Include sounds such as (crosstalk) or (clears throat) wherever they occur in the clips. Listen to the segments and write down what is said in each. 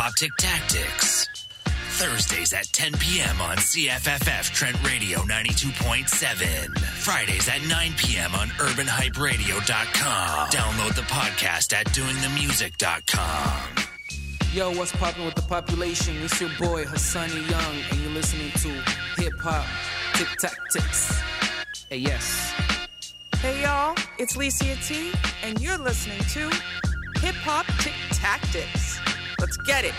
Hop Tick Tactics. Thursdays at 10 p.m. on CFFF Trent Radio 92.7. Fridays at 9 p.m. on UrbanHypeRadio.com. Download the podcast at DoingTheMusic.com. Yo, what's poppin' with the population? It's your boy Hassani Young, and you're listening to Hip Hop Tic Tac Ticks. Hey, yes. Hey y'all, it's Licia T, and you're listening to Hip Hop Tick Tactics. Let's get it.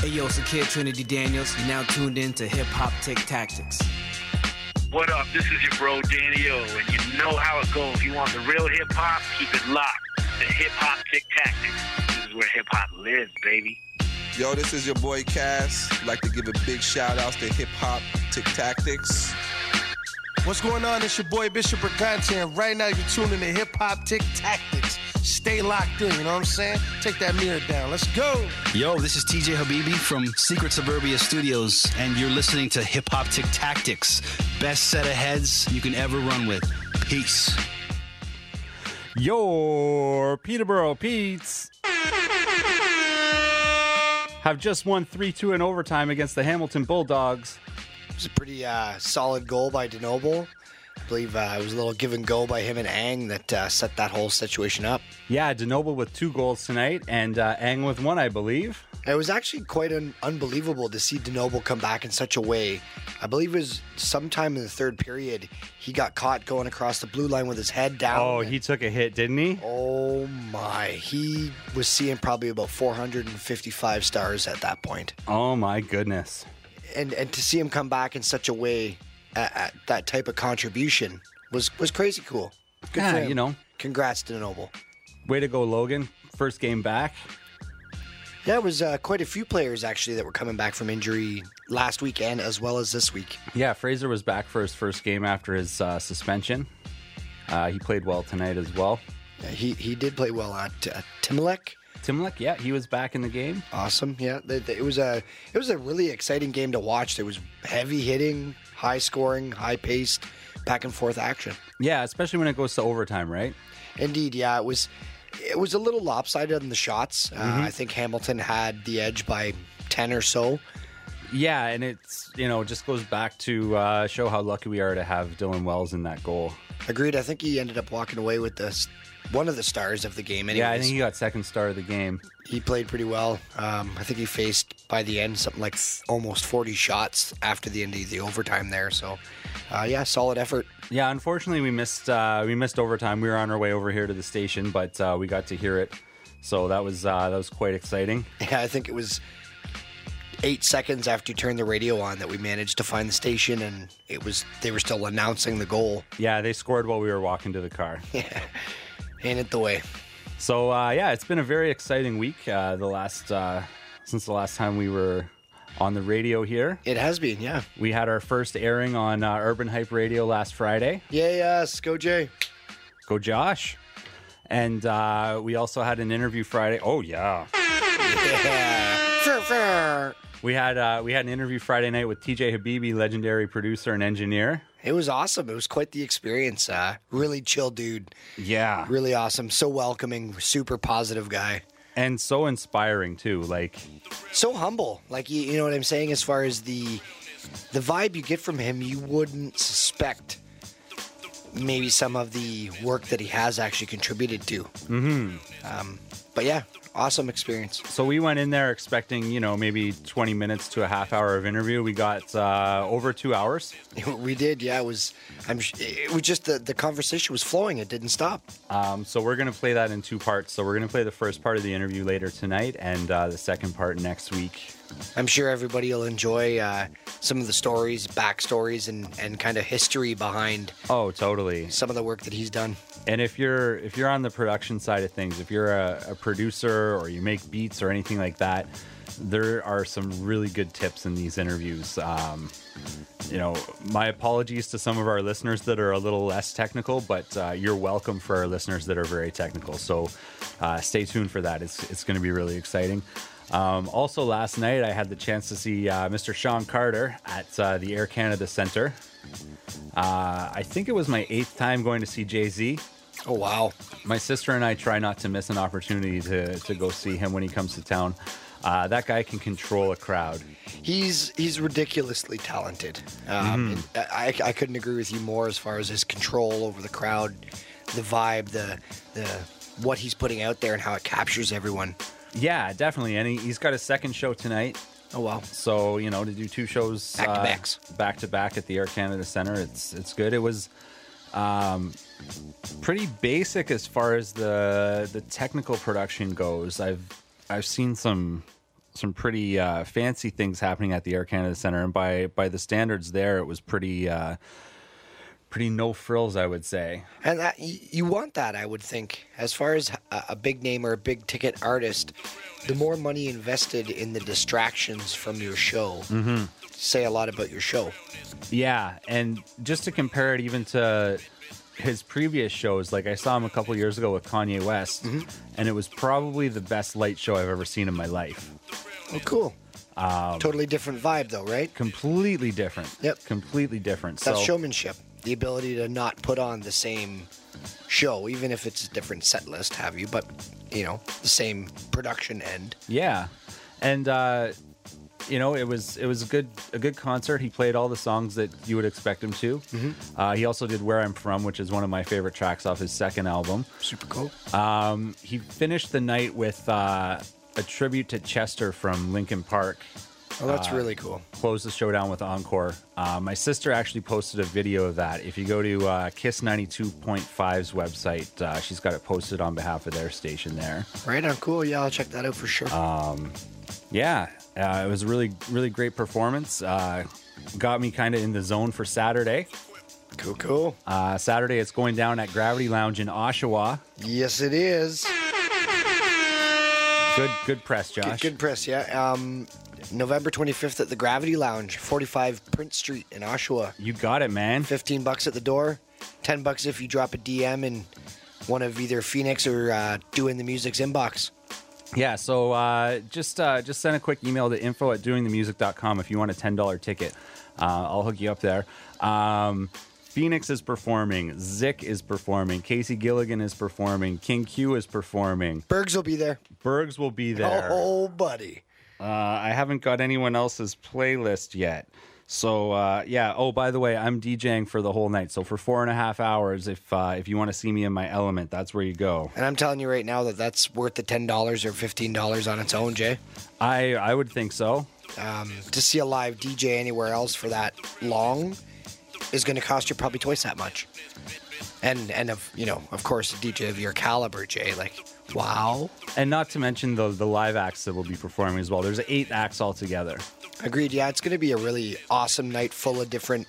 Hey, yo, it's the kid Trinity Daniels. You're now tuned in to Hip Hop Tic Tactics. What up? This is your bro Danny O, and you know how it goes. You want the real hip hop? Keep it locked. The Hip Hop Tick Tactics. This is where hip hop lives, baby. Yo, this is your boy Cass. I'd like to give a big shout out to Hip Hop Tick Tactics. What's going on? It's your boy Bishop Brigante, and right now you're tuning in to Hip Hop Tick Tactics. Stay locked in, you know what I'm saying? Take that mirror down. Let's go. Yo, this is TJ Habibi from Secret Suburbia Studios, and you're listening to Hip Hop Tick Tactics. Best set of heads you can ever run with. Peace. Your Peterborough Petes have just won 3 2 in overtime against the Hamilton Bulldogs. It was a pretty uh, solid goal by DeNoble. I believe uh, it was a little give and go by him and Ang that uh, set that whole situation up. Yeah, DeNoble with two goals tonight, and uh, Ang with one, I believe. It was actually quite un- unbelievable to see DeNoble come back in such a way. I believe it was sometime in the third period he got caught going across the blue line with his head down. Oh, he took a hit, didn't he? Oh my! He was seeing probably about 455 stars at that point, Oh, my goodness. and and to see him come back in such a way at, at that type of contribution was was crazy cool. Good Yeah, for him. you know. Congrats to Noble. Way to go, Logan. First game back. Yeah, it was uh, quite a few players actually that were coming back from injury last weekend as well as this week. Yeah, Fraser was back for his first game after his uh, suspension. Uh, he played well tonight as well. Yeah, he he did play well at uh, Timilek. Timlek, yeah, he was back in the game. Awesome. Yeah, th- it was a it was a really exciting game to watch. There was heavy hitting, high scoring, high paced, back and forth action. Yeah, especially when it goes to overtime, right? Indeed, yeah, it was it was a little lopsided on the shots. Uh, I think Hamilton had the edge by ten or so. Yeah, and it's you know just goes back to uh, show how lucky we are to have Dylan Wells in that goal. Agreed. I think he ended up walking away with this one of the stars of the game. Anyways. Yeah, I think he got second star of the game. he played pretty well. Um, I think he faced by the end something like almost 40 shots after the end of the overtime there. So, uh, yeah, solid effort. Yeah, unfortunately we missed uh, we missed overtime. We were on our way over here to the station, but uh, we got to hear it, so that was uh, that was quite exciting. (laughs) Yeah, I think it was eight seconds after you turned the radio on that we managed to find the station, and it was they were still announcing the goal. Yeah, they scored while we were walking to the car. (laughs) Ain't it the way? So uh, yeah, it's been a very exciting week. Uh, the last uh, since the last time we were on the radio here, It has been, yeah. we had our first airing on uh, Urban Hype Radio last Friday. Yeah, yes, go Jay. Go Josh! And uh, we also had an interview Friday. Oh yeah, Yeah. We had uh, we had an interview Friday night with TJ Habibi, legendary producer and engineer. It was awesome. It was quite the experience. Uh, really chill dude. Yeah, Really awesome. So welcoming. Super positive guy. and so inspiring too. Like so humble. Like you, you know what I'm saying as far as the the vibe you get from him, you wouldn't suspect maybe some of the work that he has actually contributed to. Mm-hmm. Um, but yeah, awesome experience. So we went in there expecting, you know, maybe 20 minutes to a half hour of interview. We got uh, over two hours. (laughs) We did, yeah. It was. I'm. It was just the the conversation was flowing. It didn't stop. Um, so we're going to play that in two parts. So we're going to play the first part of the interview later tonight and uh, the second part next week. I'm sure everybody will enjoy uh, some of the stories, backstories, and and kind of history behind Oh, totally. some of the work that he's done. And if you're if you're on the production side of things, if you're a, a producer or you make beats or anything like that, there are some really good tips in these interviews. Um, you know, my apologies to some of our listeners that are a little less technical, but uh, you're welcome for our listeners that are very technical. So uh, stay tuned for that. It's it's going to be really exciting. Um, also, last night I had the chance to see uh, Mr. Sean Carter at uh, the Air Canada Center. Uh, I think it was my eighth time going to see Jay Z. Oh wow! My sister and I try not to miss an opportunity to, to go see him when he comes to town. Uh, that guy can control a crowd. He's he's ridiculously talented. Um, Mm-hmm. I, I couldn't agree with you more as far as his control over the crowd, the vibe, the the what he's putting out there, and how it captures everyone. Yeah, definitely. And he, he's got a second show tonight. Oh wow! So you know, to do two shows Back to uh, back to back at the Air Canada Center, it's it's good. It was um, pretty basic as far as the the technical production goes. I've I've seen some some pretty uh, fancy things happening at the Air Canada Center, and by by the standards there, it was pretty uh, pretty no frills, I would say. And that, you want that, I would think. As far as a, big name or a big ticket artist, the more money invested in the distractions from your show Mm-hmm. say a lot about your show. Yeah, and just to compare it even to his previous shows, like I saw him a couple years ago with Kanye West, and it was probably the best light show I've ever seen in my life. Oh, cool. Um, Totally different vibe, though, right? completely different. Yep. Completely different. That's so, showmanship. The ability to not put on the same show, even if it's a different set list, have you? But, you know, the same production end. Yeah, and uh, you know it was it was a good a good concert. He played all the songs that you would expect him to. Uh, he also did "Where I'm From," which is one of my favorite tracks off his second album. Super cool. Um, he finished the night with uh, a tribute to Chester from Linkin Park. Oh, that's Uh, really cool. Close the show down with Encore. Uh, my sister actually posted a video of that. If you go to uh, Kiss 92.5's website, uh, she's got it posted on behalf of their station there. Right on, cool. Yeah, I'll check that out for sure. Um, yeah, uh, it was a really, really great performance. Uh, got me kind of in the zone for Saturday. Cool, cool. Uh, Saturday, it's going down at Gravity Lounge in Oshawa. yes, it is. Good, good press, Good, Josh. good press, yeah. Um, November 25th at the Gravity Lounge, 45 Prince Street in Oshawa. You got it, man. 15 bucks at the door, 10 bucks if you drop a DM in one of either Phoenix or uh, doing the music's inbox. Yeah, so uh, just uh, just send a quick email to info at doingthemusic.com if you want a $10 ticket. Uh, I'll hook you up there. Um, Phoenix is performing. Zick is performing. Casey Gilligan is performing. King Q is performing. Bergs will be there. Bergs will be there. Oh, buddy. Uh, I haven't got anyone else's playlist yet. So uh, yeah. Oh, by the way, I'm DJing for the whole night. So for four and a half hours, if uh, if you want to see me in my element, that's where you go. And I'm telling you right now that that's worth the $10 or $15 on its own, Jay. I I would think so. Um, to see a live DJ anywhere else for that long is going to cost you probably twice that much. And and of you know, of course, a DJ of your caliber, Jay. Like, wow. And not to mention the the live acts that will be performing as well. There's eight acts altogether. Agreed. Yeah, it's going to be a really awesome night full of different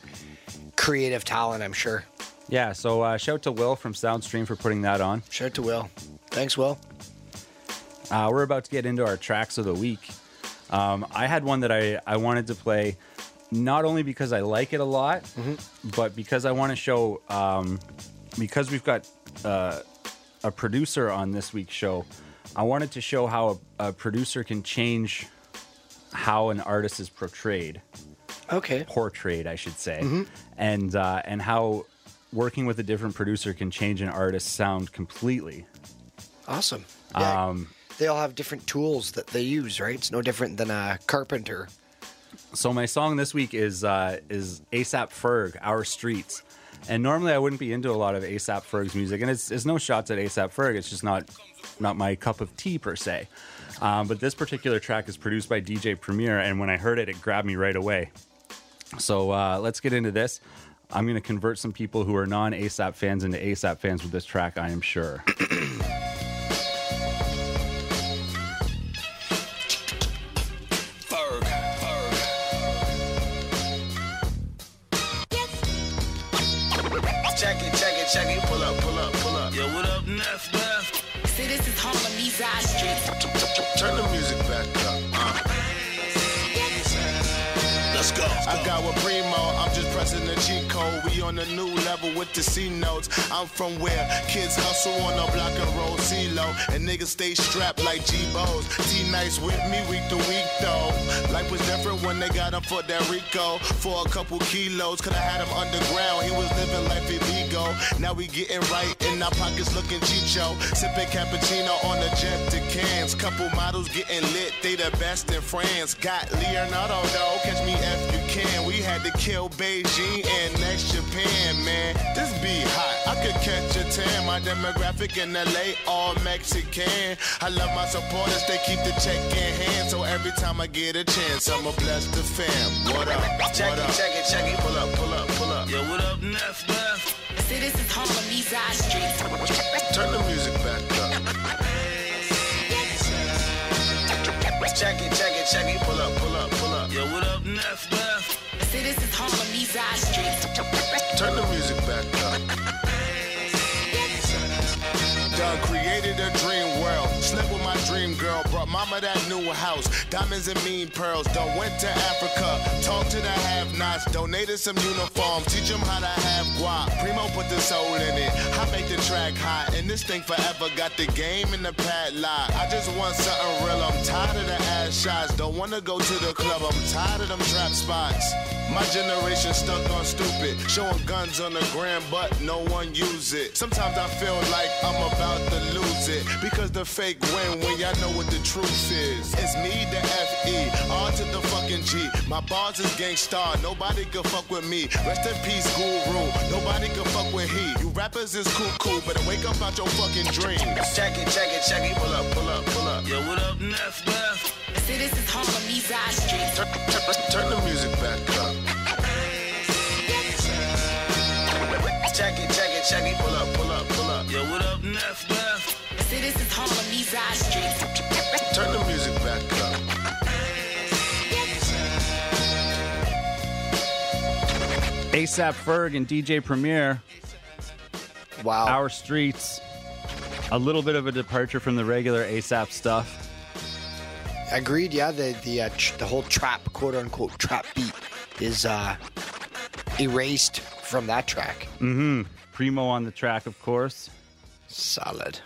creative talent. I'm sure. Yeah. So uh, shout to Will from Soundstream for putting that on. Shout to Will. Thanks, Will. Uh, we're about to get into our tracks of the week. Um, I had one that I, I wanted to play, not only because I like it a lot, but because I want to show, um, because we've got uh, a producer on this week's show, I wanted to show how a, a producer can change how an artist is portrayed, Okay. portrayed, I should say, and uh, and how working with a different producer can change an artist's sound completely. Awesome. Yeah, Um, they all have different tools that they use, right? It's no different than a carpenter. So my song this week is uh, is ASAP Ferg, Our Streets. And normally I wouldn't be into a lot of ASAP Ferg's music, and it's, it's no shots at ASAP Ferg. It's just not not my cup of tea per se. Um, but this particular track is produced by DJ Premier, and when I heard it, it grabbed me right away. So uh, let's get into this. I'm going to convert some people who are non ASAP fans into ASAP fans with this track, I am sure. (clears throat) on a new level with the C notes. I'm from where kids hustle on the block and roll CeeLo. And niggas stay strapped like G-Bows. T-Nice with me week to week though. Life was different when they got him for that Rico. For a couple kilos, could I had him underground. He was living life illegal. Now we getting right in our pockets looking chicho. Sipping cappuccino on the jet to cans. Couple models getting lit, they the best in France. Got Leonardo though, catch me if you can. We had to kill Beijing and next Japan, man. This be hot. I could catch a tan. My demographic in LA, all Mexican. I love my supporters, they keep the check in hand. So every time I get a chance, I'ma bless the fam. What up? Check what it, up? check it, check it. Pull up, pull up, pull up. Yo, what up, Neff, Neff? See, this is Harlem, these eye streets. Turn the music back up. Check it, check it, check it. Pull up, pull up, pull up. Yo, what up, Neff, Neff? See, this is Harlem, these eye streets. Brought mama that new house. Diamonds and mean pearls. Done went to Africa. Talked to the have-nots. Donated some uniforms. Teach them how to have guap. Primo put the soul in it. I make the track hot. And this thing forever got the game in the padlock. I just want something real. I'm tired of the ass shots. Don't wanna go to the club. I'm tired of them trap spots. My generation stuck on stupid. Showing guns on the gram, but no one use it. Sometimes I feel like I'm about to lose it. Because the fake win when y'all know what the truth is. It's me, the F-E, R to the fucking G. My bars is Gang Starr, nobody can fuck with me. Rest in peace, guru. Nobody can fuck with he. You rappers is cool, cool. Better wake up out your fucking dreams. Check it, check it, check it. Pull up, pull up, pull up. Yo, what up, Neff, Neff? See, this is Harlem, these eye streets. Turn, turn, turn the music back up. Check it, check it, check it. Pull up, pull up, pull up. Yo, what up, Neff, Neff? See, this is Harlem, these eye streets. Turn the music back up. ASAP Ferg and DJ Premier. Wow. Our streets. A little bit of a departure from the regular ASAP stuff. Agreed. Yeah, the the uh, tr- the whole trap, quote unquote, trap beat is uh, erased from that track. Mm-hmm. Primo on the track, of course. Solid.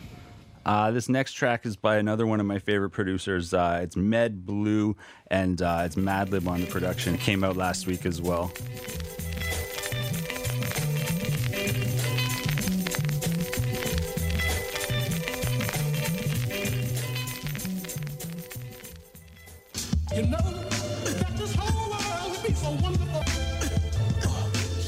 Uh, this next track is by another one of my favorite producers. Uh, it's Med Blu, and uh, it's Madlib on the production. It came out last week as well. You know that this whole world would be so wonderful.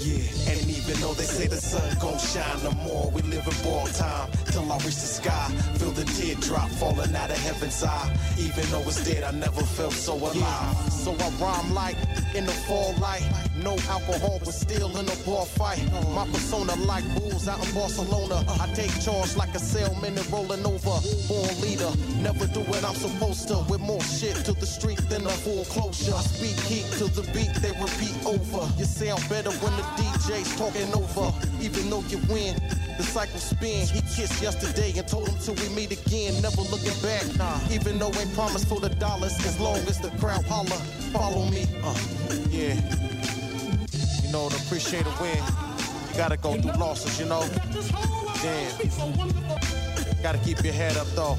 Yeah, and even though they say the sun gon' shine no more, we live in ball time till I reach the sky. Feel the teardrop falling out of heaven's eye. Even though it's dead, I never felt so alive. So I rhyme like in the fall light. No alcohol, but still in a bar fight. My persona like bulls out in Barcelona. I take charge like a sailman and rolling over. Born leader, never do what I'm supposed to. With more shit to the street than a foreclosure. I speak heat to the beat, they repeat over. You sound better when the DJ's talking over. Even though you win, the cycle spin. He kissed yesterday and told him till we meet again. Never looking back. Nah, even though ain't promised for the dollars, as long as the crowd holler, follow me. Uh, yeah. Know, to appreciate a win, you gotta go through losses, you know. Damn. Gotta keep your head up though.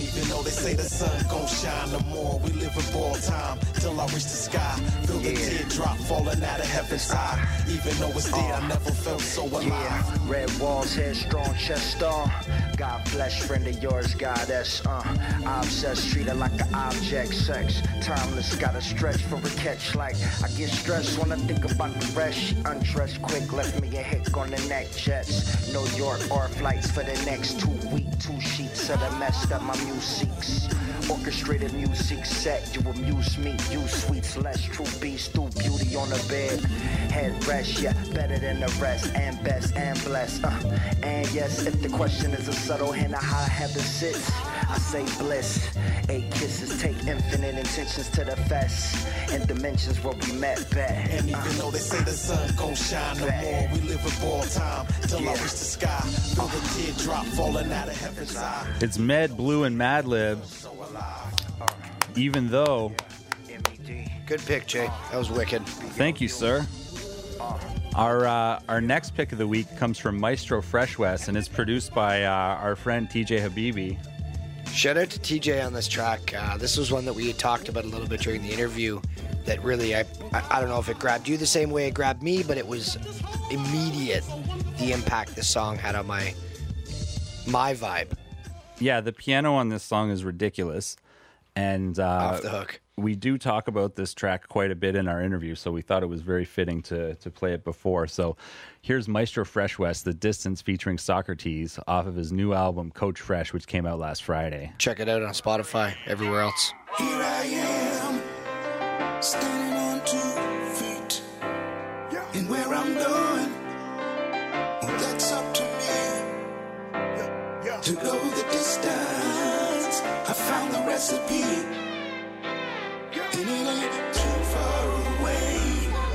Even though they say the sun gon' shine no more, we live in ball time till I reach the sky. Feel the teardrop falling out of heaven's eye. Even though it's dead, I never felt so alive. Yeah, red walls, headstrong, chest on. God flesh, friend of yours, goddess. Uh, I obsess, treat her like an object, sex. Timeless, gotta stretch for a catch. Like I get stressed when I think about the rest. She undressed quick, left me a hick on the neck. Jets, New York, or flights for the next two weeks. Two sheets of the mess that my musics. Orchestrated music set, you amuse me. You sweets, less true beast, through beauty on the bed. Head rest, yeah, better than the rest, and best and blessed. Uh, and yes, if the question is a subtle hint of how heaven sits, I say bliss. Eight kisses take infinite intentions to the fest, and dimensions where we met bet. And even though they say the sun gon' shine no more, we live in ball time till I reach the sky. Feel the teardrop falling out of heaven's eye. It's Med Blu and Madlib. Even though, Good pick, Jay. That was wicked. thank you, sir. Our uh, our next pick of the week comes from Maestro Fresh Wes and is produced by uh, our friend TJ Habibi. Shout out to TJ on this track. Uh, this was one that we had talked about a little bit during the interview. That really, I, I, I don't know if it grabbed you the same way it grabbed me, but it was immediate. The impact this song had on my my vibe. Yeah, the piano on this song is ridiculous, and uh, Off the hook. We do talk about this track quite a bit in our interview, so we thought it was very fitting to to play it before. So here's Maestro Fresh Wes, "The Distance" featuring Socrates off of his new album Coach Fresh, which came out last Friday. Check it out on Spotify, everywhere else. Here I am, standing on two feet. And where I'm going, To go the distance, I found the recipe. And it ain't too far away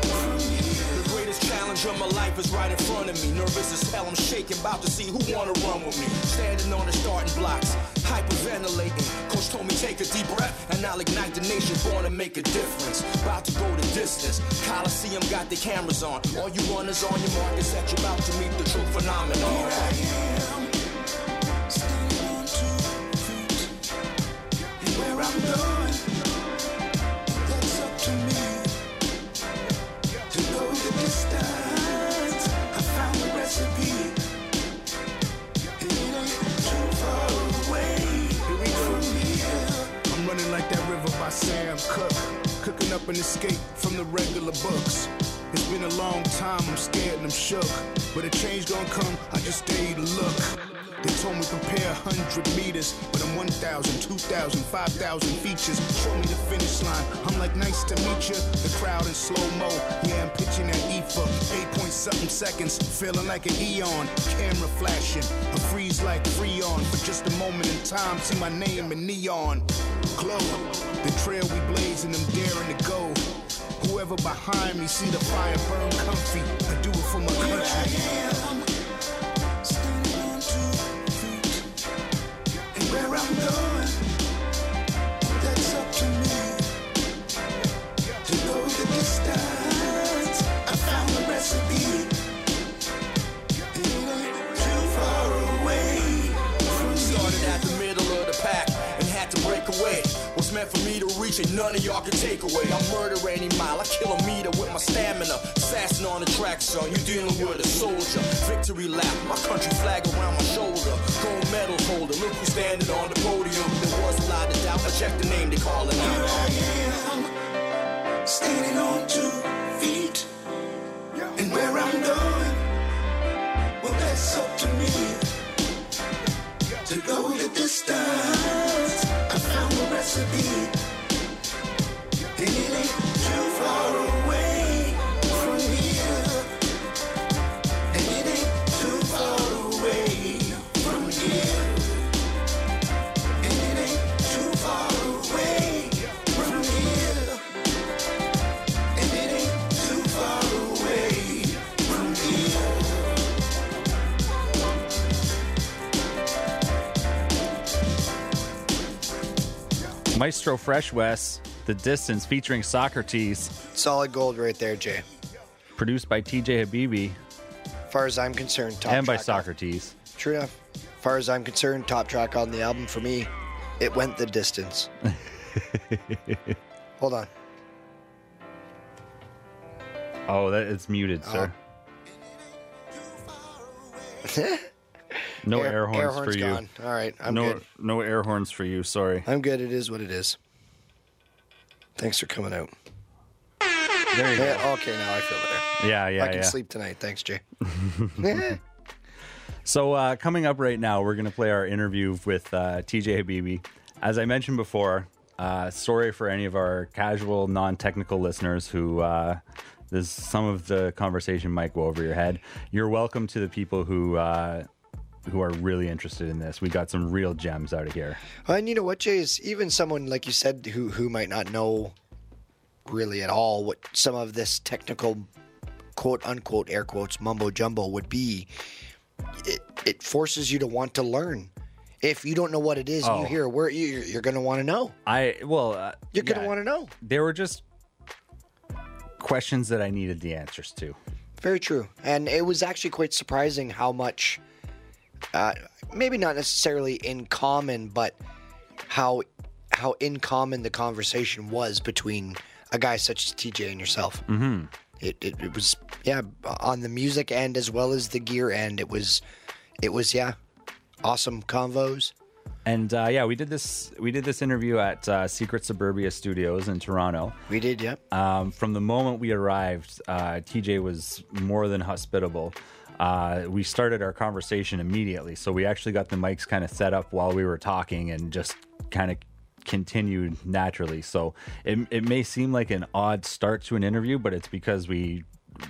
from here. The greatest challenge of my life is right in front of me. Nervous as hell, I'm shaking, about to see who wanna run with me. Standing on the starting blocks, hyperventilating. Coach told me take a deep breath, and I'll ignite the nation, born to make a difference. About to go the distance. Coliseum got the cameras on. All you runners on your mark is that you're about to meet the true phenomenon. Here I am, shook. But a change gonna come, I just stay to look. They told me prepare 100 meters, but I'm 1,000, 2,000, 5,000 features. Show me the finish line. I'm like, nice to meet you. The crowd in slow mo. Yeah, I'm pitching that E for 8 point something seconds. Feeling like an eon. Camera flashing. I freeze like Freon for just a moment in time. See my name in neon. Glow. The trail we blaze and I'm daring to go. Whoever behind me see the fire burn comfy. I do it for my country. Meant for me to reach and none of y'all can take away. I murder any mile, I kill a meter with my stamina. Assassin on the track, son, you dealing with a soldier. Victory lap, my country flag around my shoulder. Gold medal holder, look who's standing on the podium. There was a lot of doubt, I checked the name, they calling out. Here I am, standing on two feet. And where I'm going, well, that's up to me. To go the distance, Maestro Fresh Wes, The Distance featuring Socrates, Solid gold right there, Jay. produced by TJ Habibi As far as I'm concerned, top and by track on- Socrates. True enough. As far as I'm concerned, top track on the album for me, it went the distance. (laughs) Hold on. Oh, that it's muted, sir. Uh-huh. (laughs) No Air- air, horns air for you. gone. All right, I'm no, good. no air horns for you. Sorry. I'm good. It is what it is. Thanks for coming out. There you go. Okay, now I feel better. Yeah, yeah, I can yeah. sleep tonight. Thanks, Jay. (laughs) So uh, coming up right now, we're going to play our interview with uh, TJ Habibi. As I mentioned before, uh, sorry for any of our casual, non-technical listeners who uh, this some of the conversation might go over your head. You're welcome to the people who uh, who are really interested in this. We got some real gems out of here. and you know what, Jay? Is even someone like you said who who might not know really at all what some of this technical quote unquote air quotes mumbo jumbo would be. It it forces you to want to learn. If you don't know what it is, and Oh. you hear a word, you, you're, you're going to want to know. I well, uh, You're going to yeah. want to know. There were just questions that I needed the answers to. Very true. And it was actually quite surprising how much, uh, maybe not necessarily in common, but how how in common the conversation was between a guy such as TJ and yourself. Mm-hmm. It, it, it was yeah on the music end as well as the gear end. It was it was yeah awesome convos. And uh, yeah, we did this. We did this interview at uh, Secret Suburbia Studios in Toronto. We did, yep. Um, from the moment we arrived, uh, TJ was more than hospitable. Uh, we started our conversation immediately, so we actually got the mics kind of set up while we were talking, and just kind of continued naturally. So it it may seem like an odd start to an interview, but it's because we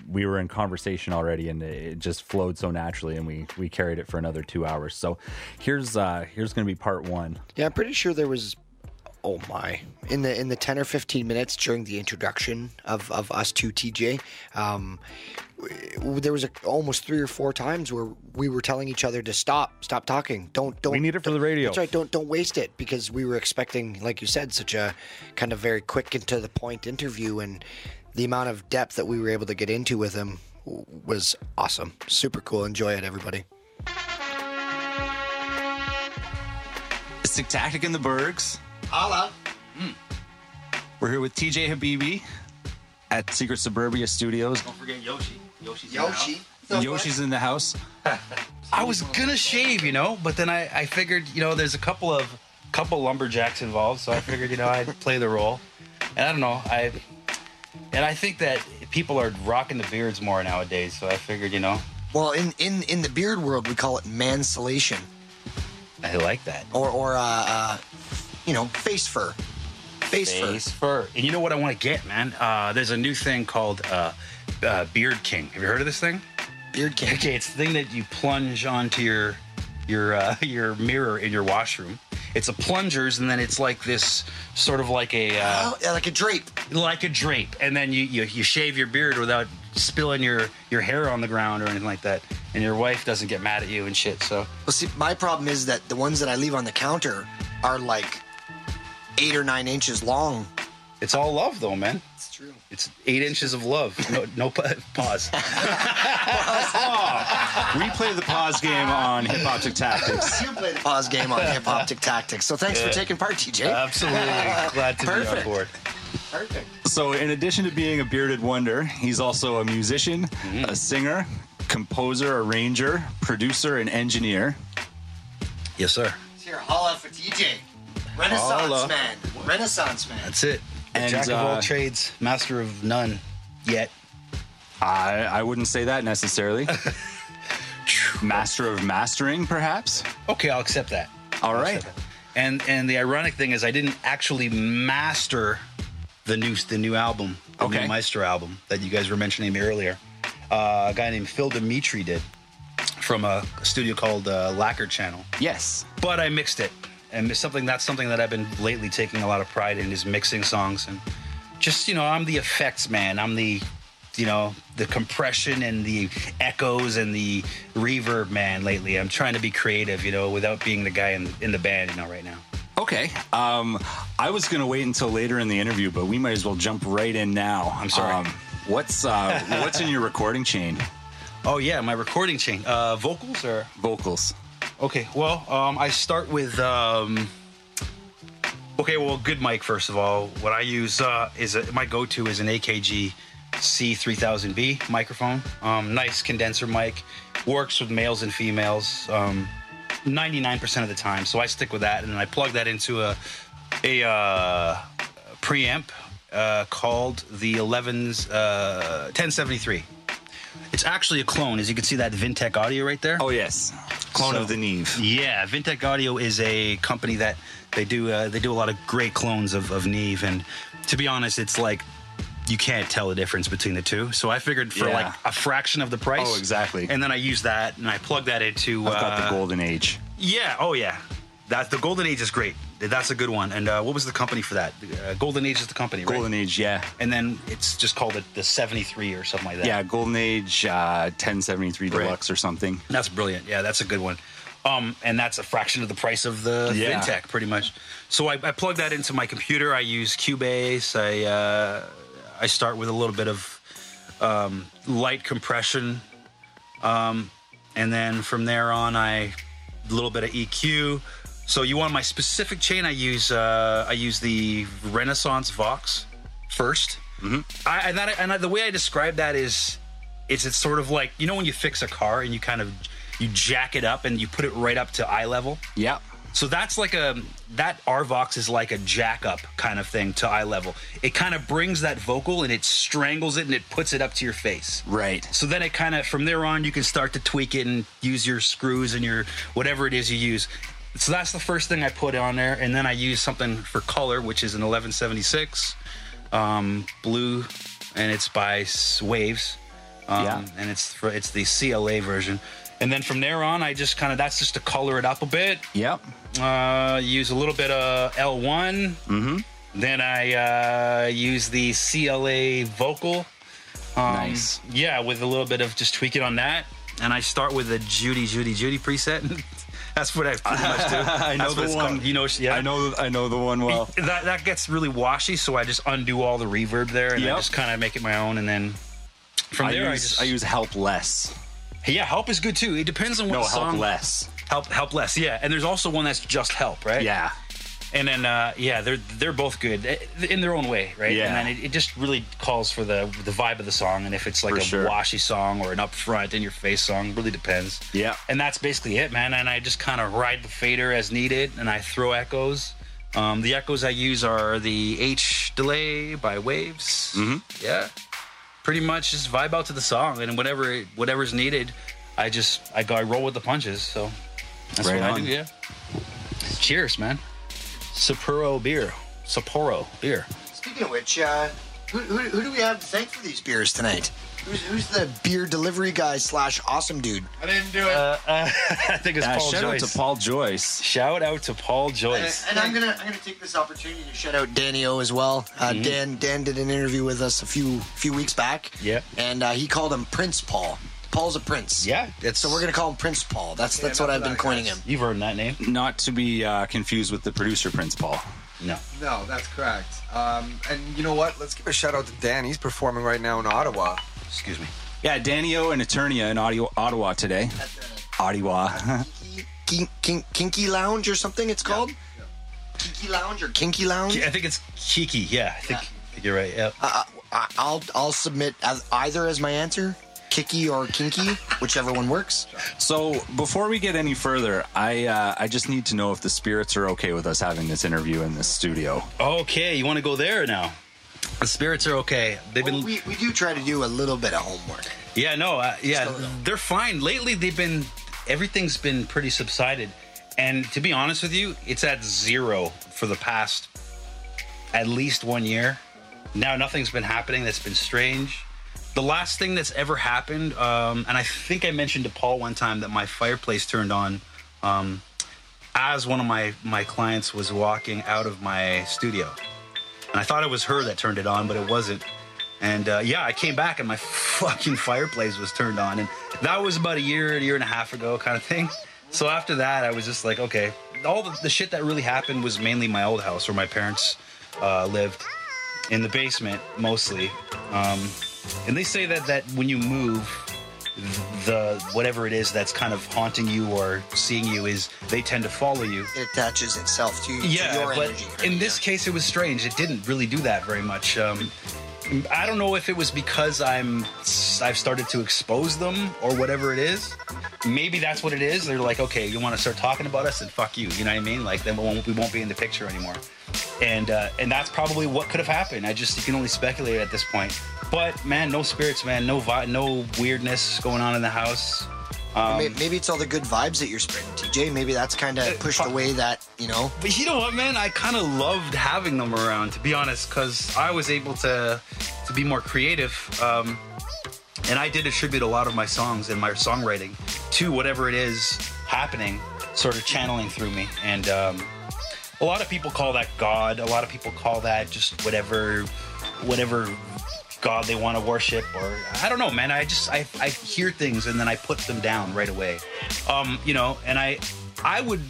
we were in conversation already and it just flowed so naturally and we we carried it for another two hours. So here's uh here's gonna be part one. Yeah, I'm pretty sure there was oh my. In the in the 10 or 15 minutes during the introduction of of us to TJ um there was a, almost three or four times where we were telling each other to stop stop talking. Don't don't We need it for the radio. that's right. Don't don't waste it because we were expecting like you said such a kind of very quick and to the point interview and the amount of depth that we were able to get into with him was awesome. Super cool. Enjoy it everybody. Sick Tactic in the Bergs. Holla. We're here with TJ Habibi at Secret Suburbia Studios. Don't forget Yoshi. Yoshi's Yoshi. Yoshi's in the house. (laughs) I was gonna shave, you know, but then I, I figured, you know, there's a couple of couple lumberjacks involved, so I figured, you know, I'd (laughs) play the role. And I don't know, I and I think that people are rocking the beards more nowadays, so I figured, you know, well in in in the beard world we call it mansolation I like that. or or uh, uh you know face fur face, Face fur. And you know what I want to get, man? Uh, there's a new thing called uh, uh, Beard King. Have you heard of this thing? Beard King. Okay, it's the thing that you plunge onto your your uh, (laughs) your mirror in your washroom. It's a plungers, and then it's like this sort of like a uh, Oh, like a drape. like a drape, and then you, you you shave your beard without spilling your your hair on the ground or anything like that, and your wife doesn't get mad at you and shit. So well see my problem is that the ones that i leave on the counter are like eight or nine inches long it's all love, though, man. it's true It's eight inches of love. No, no pa- (laughs) pause. We play the pause game on Hip Hop Tactics. you play the pause game on hip hop tactics so thanks for taking part tj Absolutely glad to be on Perfect. board. perfect So, in addition to being a bearded wonder, he's also a musician, mm-hmm. a singer, composer, arranger, producer, and engineer. Yes, sir. Let's hear holla for tj renaissance Holla. man renaissance man That's it. And, Jack of all uh, trades, master of none. Yet. I, I wouldn't say that necessarily. (laughs) (laughs) Master of mastering, perhaps. Okay, I'll accept that. All I'll right. accept that. And and the ironic thing is, I didn't actually master the new the new album, the Okay. new Meister album that you guys were mentioning earlier. Uh, a guy named Phil Demetro did from a studio called uh, Lacquer Channel. Yes. But I mixed it, and it's something that's something that I've been lately taking a lot of pride in is mixing songs and just you know I'm the effects man. I'm the you know the compression and the echoes and the reverb man lately. I'm trying to be creative, you know, without being the guy in in the band, you know, right now. Okay. Um, I was going to wait until later in the interview, but we might as well jump right in now. I'm sorry. Um, what's uh, what's in your recording chain? Oh yeah, my recording chain. Uh, vocals or Vocals. Okay. Well, um, I start with. Um, okay, well, good mic first of all. What I use uh, is a, my go-to is an AKG C3000B microphone. Um, nice condenser mic. Works with males and females. Um, 99% of the time. So I stick with that, and then I plug that into a a uh, preamp uh, called the 11's uh, 1073. It's actually a clone, as you can see that Vintech Audio right there. Oh yes, clone So- of the Neve. Yeah, Vintech Audio is a company that they do uh, they do a lot of great clones of, of Neve, and to be honest, it's like you can't tell the difference between the two. So I figured for Yeah. like a fraction of the price. Oh, exactly. And then I use that and I plug that into. I've got the uh, golden age. Yeah. Oh yeah. That the Golden Age is great. That's a good one. And uh, what was the company for that? Uh, Golden Age is the company, right? Golden Age, yeah. And then it's just called it the 73 or something like that. Yeah, Golden Age uh, 1073 Right. Deluxe or something. That's brilliant. Yeah, that's a good one. Um, and that's a fraction of the price of the Yeah. Vintech, pretty much. So I, I plug that into my computer. I use Cubase. I uh, I start with a little bit of um, light compression, um, and then from there on, I a little bit of EQ. So you want my specific chain? I use uh, I use the Renaissance Vox 1st mm-hmm. I, and that and I, the way I describe that is, it's it's sort of like you know when you fix a car and you kind of you jack it up and you put it right up to eye level. Yeah. So that's like a that RVox is like a jack up kind of thing to eye level. It kind of brings that vocal and it strangles it and it puts it up to your face. Right. So then it kind of from there on you can start to tweak it and use your screws and your whatever it is you use. So that's the first thing I put on there, and then I use something for color, which is an 1176 um, blue, and it's by Waves. Um, Yeah. And it's for, it's the CLA version. And then from there on, I just kind of that's just to color it up a bit. Yep. Uh, use a little bit of L1. Mm-hmm. Then I uh, use the CLA vocal. Um, Nice. Yeah, with a little bit of just tweaking on that. And I start with the Judy, Judy, Judy preset. (laughs) That's what I pretty much do. (laughs) I know That's the one. called. You know, yeah. I know. I know the one well. That that gets really washy, so I just undo all the reverb there, and I just kind of make it my own. And then from I there, I use, just I use help less. yeah, help is good too. It depends on what No, help less. Help, help less. Yeah, and there's also one that's just help, right? Yeah. And then uh, yeah, they're they're both good eh, in their own way, right? Yeah. And then it, it just really calls for the the vibe of the song, and if it's like For a sure. washy song or an upfront in your face song, really depends. Yeah. And that's basically it, man. And I just kind of ride the fader as needed, and I throw echoes. Um, the echoes I use are the H delay by Waves. Mhm. Yeah. Pretty much just vibe out to the song, and whatever whatever's needed, I just I go I roll with the punches. So that's Right what on. I do. Yeah. Cheers, man. Sapporo beer. Sapporo beer. Speaking of which, uh, who, who, who do we have to thank for these beers tonight? Who's, who's the beer delivery guy slash awesome dude? I didn't do it. Uh, uh, (laughs) I think it's Uh, Paul shout Joyce. out to Paul Joyce. Shout out to Paul And, Joyce. and I'm gonna I'm gonna take this opportunity to shout out Danny O as well. Uh, Mm-hmm. Dan Dan did an interview with us a few few weeks back. Yeah. and uh, he called him Prince Paul. Paul's a prince. Yeah, it's So we're gonna call him Prince Paul. That's that's what I've been coining him. You've earned that name. Not to be uh, confused with the producer Prince Paul. No. No, that's correct. Um, and you know what? Let's give a shout out to Dan. He's performing right now in Ottawa. Excuse me. Yeah, Danny O and Eternia in Audio, Ottawa today. Ottawa. Kin- kin- kinky Lounge or something. It's called. Kinky Lounge or Kinky Lounge. I think it's Kiki. Yeah, I think, I think you're right. Yeah. Uh, I- I'll I'll submit as either as my answer, Kiki or Kinky, whichever one works. So before we get any further, I uh, I just need to know if the spirits are okay with us having this interview in this studio. Okay, you want to go there now? The spirits are okay. They've been. We, we do try to do a little bit of homework. Yeah, no, uh, yeah, they're fine. Lately, they've been everything's been pretty subsided, and to be honest with you, it's at zero for the past at least one year. Now, nothing's been happening that's been strange. The last thing that's ever happened, um, and I think I mentioned to Paul one time that my fireplace turned on um, as one of my my clients was walking out of my studio, and I thought it was her that turned it on, but it wasn't. And uh, yeah, I came back and my (laughs) fucking fireplace was turned on. And that was about a year, a year and a half ago, kind of thing. So after that, I was just like, okay, all the, the shit that really happened was mainly my old house where my parents uh, lived in the basement mostly. Um, and they say that, that when you move, the whatever it is that's kind of haunting you or seeing you is they tend to follow you. It attaches itself to, to Yeah, your but energy. in this case, it was strange. It didn't really do that very much. Um, I don't know if it was because I'm I've started to expose them or whatever it is. Maybe that's what it is. They're like, okay, you want to start talking about us, and fuck you. You know what I mean? Like then we won't, we won't be in the picture anymore. And uh, and that's probably what could have happened. I just you can only speculate at this point. But man, no spirits, man, no vi- no weirdness going on in the house. Um, maybe it's all the good vibes that you're spreading, TJ. Maybe that's kind of pushed away that you know. But you know what, man? I kind of loved having them around, to be honest, because I was able to to be more creative. Um, and I did attribute a lot of my songs and my songwriting to whatever it is happening, sort of channeling through me. And um, a lot of people call that God. A lot of people call that just whatever, whatever God they want to worship, or I don't know, man. I just I, I hear things and then I put them down right away. Um, you know, and I I would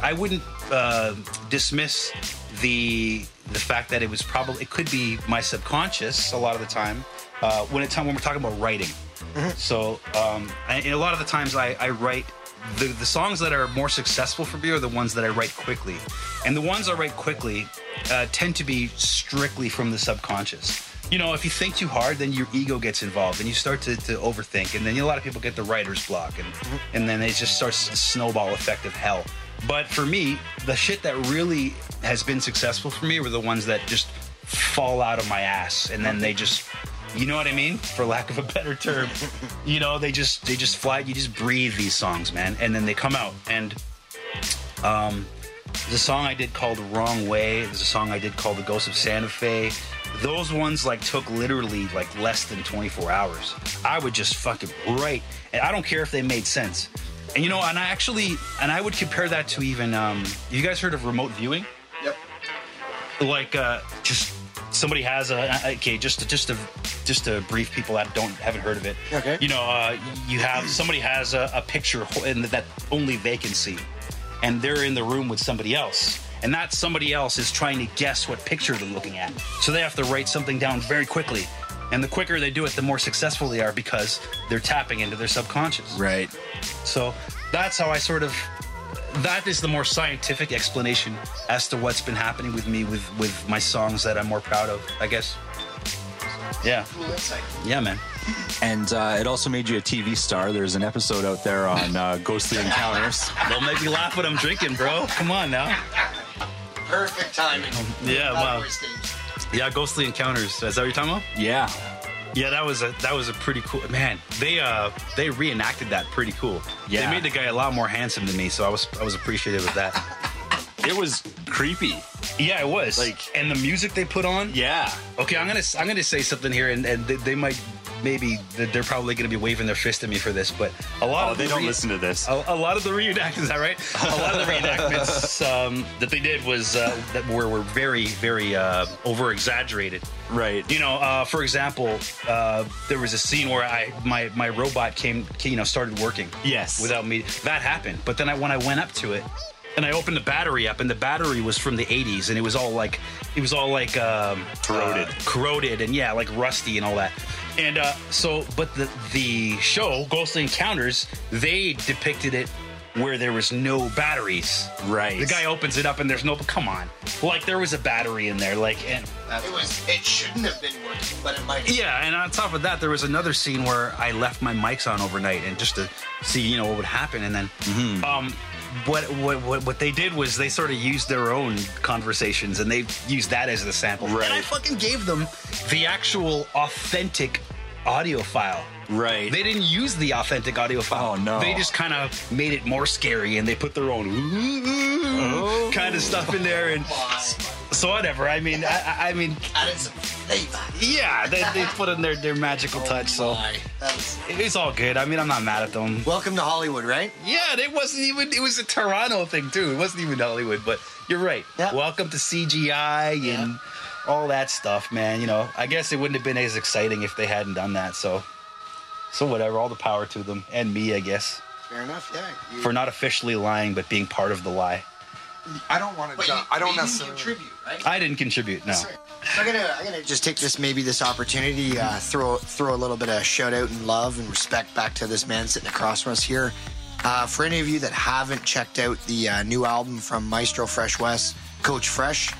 I wouldn't uh, dismiss the the fact that it was probably it could be my subconscious a lot of the time, uh, when it's time when we're talking about writing. So, um, and a lot of the times I, I write the, the songs that are more successful for me are the ones that I write quickly, and the ones I write quickly uh, tend to be strictly from the subconscious. You know, if you think too hard, then your ego gets involved, and you start to, to overthink, and then a lot of people get the writer's block, and and then it just starts snowball effect of hell. But for me, the shit that really has been successful for me were the ones that just fall out of my ass, and then they just you know what I mean? For lack of a better term. you know, they just they just fly you just breathe these songs, man. And then they come out. And um there's a song I did called Wrong Way. There's a song I did called The Ghost of Santa Fe. Those ones like took literally like less than 24 hours. I would just fucking write. And I don't care if they made sense. And you know, and I actually and I would compare that to even um you guys heard of remote viewing? Yep. like uh just somebody has a okay just to, just to just to brief people that don't haven't heard of it Okay. you know uh you have somebody has a, a picture and that only they can see and they're in the room with somebody else and that somebody else is trying to guess what picture they're looking at so they have to write something down very quickly and the quicker they do it the more successful they are because they're tapping into their subconscious right so that's how i sort of that is the more scientific explanation as to what's been happening with me with with my songs that I'm more proud of. I guess. Yeah. Yeah, man. And uh, it also made you a TV star. There's an episode out there on uh, Ghostly Encounters. Don't make me laugh when I'm drinking, bro. Come on now. Perfect timing. Yeah, wow. boy. Yeah, Ghostly Encounters. Is that what you're talking about? Yeah. Yeah, that was a that was a pretty cool man. They uh they reenacted that pretty cool. Yeah. They made the guy a lot more handsome than me, so I was I was appreciative of that. It was creepy. Yeah, it was. Like- and the music they put on. Yeah. Okay, I'm gonna I'm gonna say something here, and, and they, they might maybe they're probably gonna be waving their fist at me for this, but a lot Oh, of they the don't listen to this. A, a lot of the reenactments, is that right? A lot of the reenactments (laughs) um, that they did was uh, that were were very very uh, over exaggerated. Right. You know, uh, for example, uh, there was a scene where I my my robot came, you know, started working. Yes. Without me, that happened. But then I, when I went up to it, and I opened the battery up, and the battery was from the '80s, and it was all like it was all like um, Corroded. uh, corroded, and yeah, like rusty and all that. And uh, so, but the the show Ghostly Encounters, they depicted it where there was no batteries. Right. The guy opens it up and there's no. Come on, like there was a battery in there, like and It was. It shouldn't have been working, but it might. have. yeah, and on top of that, there was another scene where I left my mics on overnight and just to see, you know, what would happen. And then, um, what, what what they did was they sort of used their own conversations and they used that as the sample. Right. And I fucking gave them the actual authentic audio file. Right. They didn't use the authentic audio file. Oh, no. They just kind of made it more scary and they put their own Oh. kind of stuff in there and so whatever. I mean, I, I- I mean, Added some flavor. yeah, they, they put in their, their magical oh touch. So That was- it's all good. I mean, I'm not mad at them. Welcome to Hollywood, right? Yeah, it wasn't even. It was a Toronto thing too. It wasn't even Hollywood. But you're right. Yeah. Welcome to CGI and all that stuff, man. You know, I guess it wouldn't have been as exciting if they hadn't done that. So, so whatever. All the power to them and me, I guess, Fair enough. Yeah. You- for not officially lying but being part of the lie. I don't want But to. you- I don't you necessarily. contribute, right? I didn't contribute. No. So I'm gonna I'm gonna just take this maybe this opportunity uh, throw throw a little bit of shout out and love and respect back to this man sitting across from us here. Uh, for any of you that haven't checked out the uh, new album from Maestro Fresh Wes, Coach Fresh,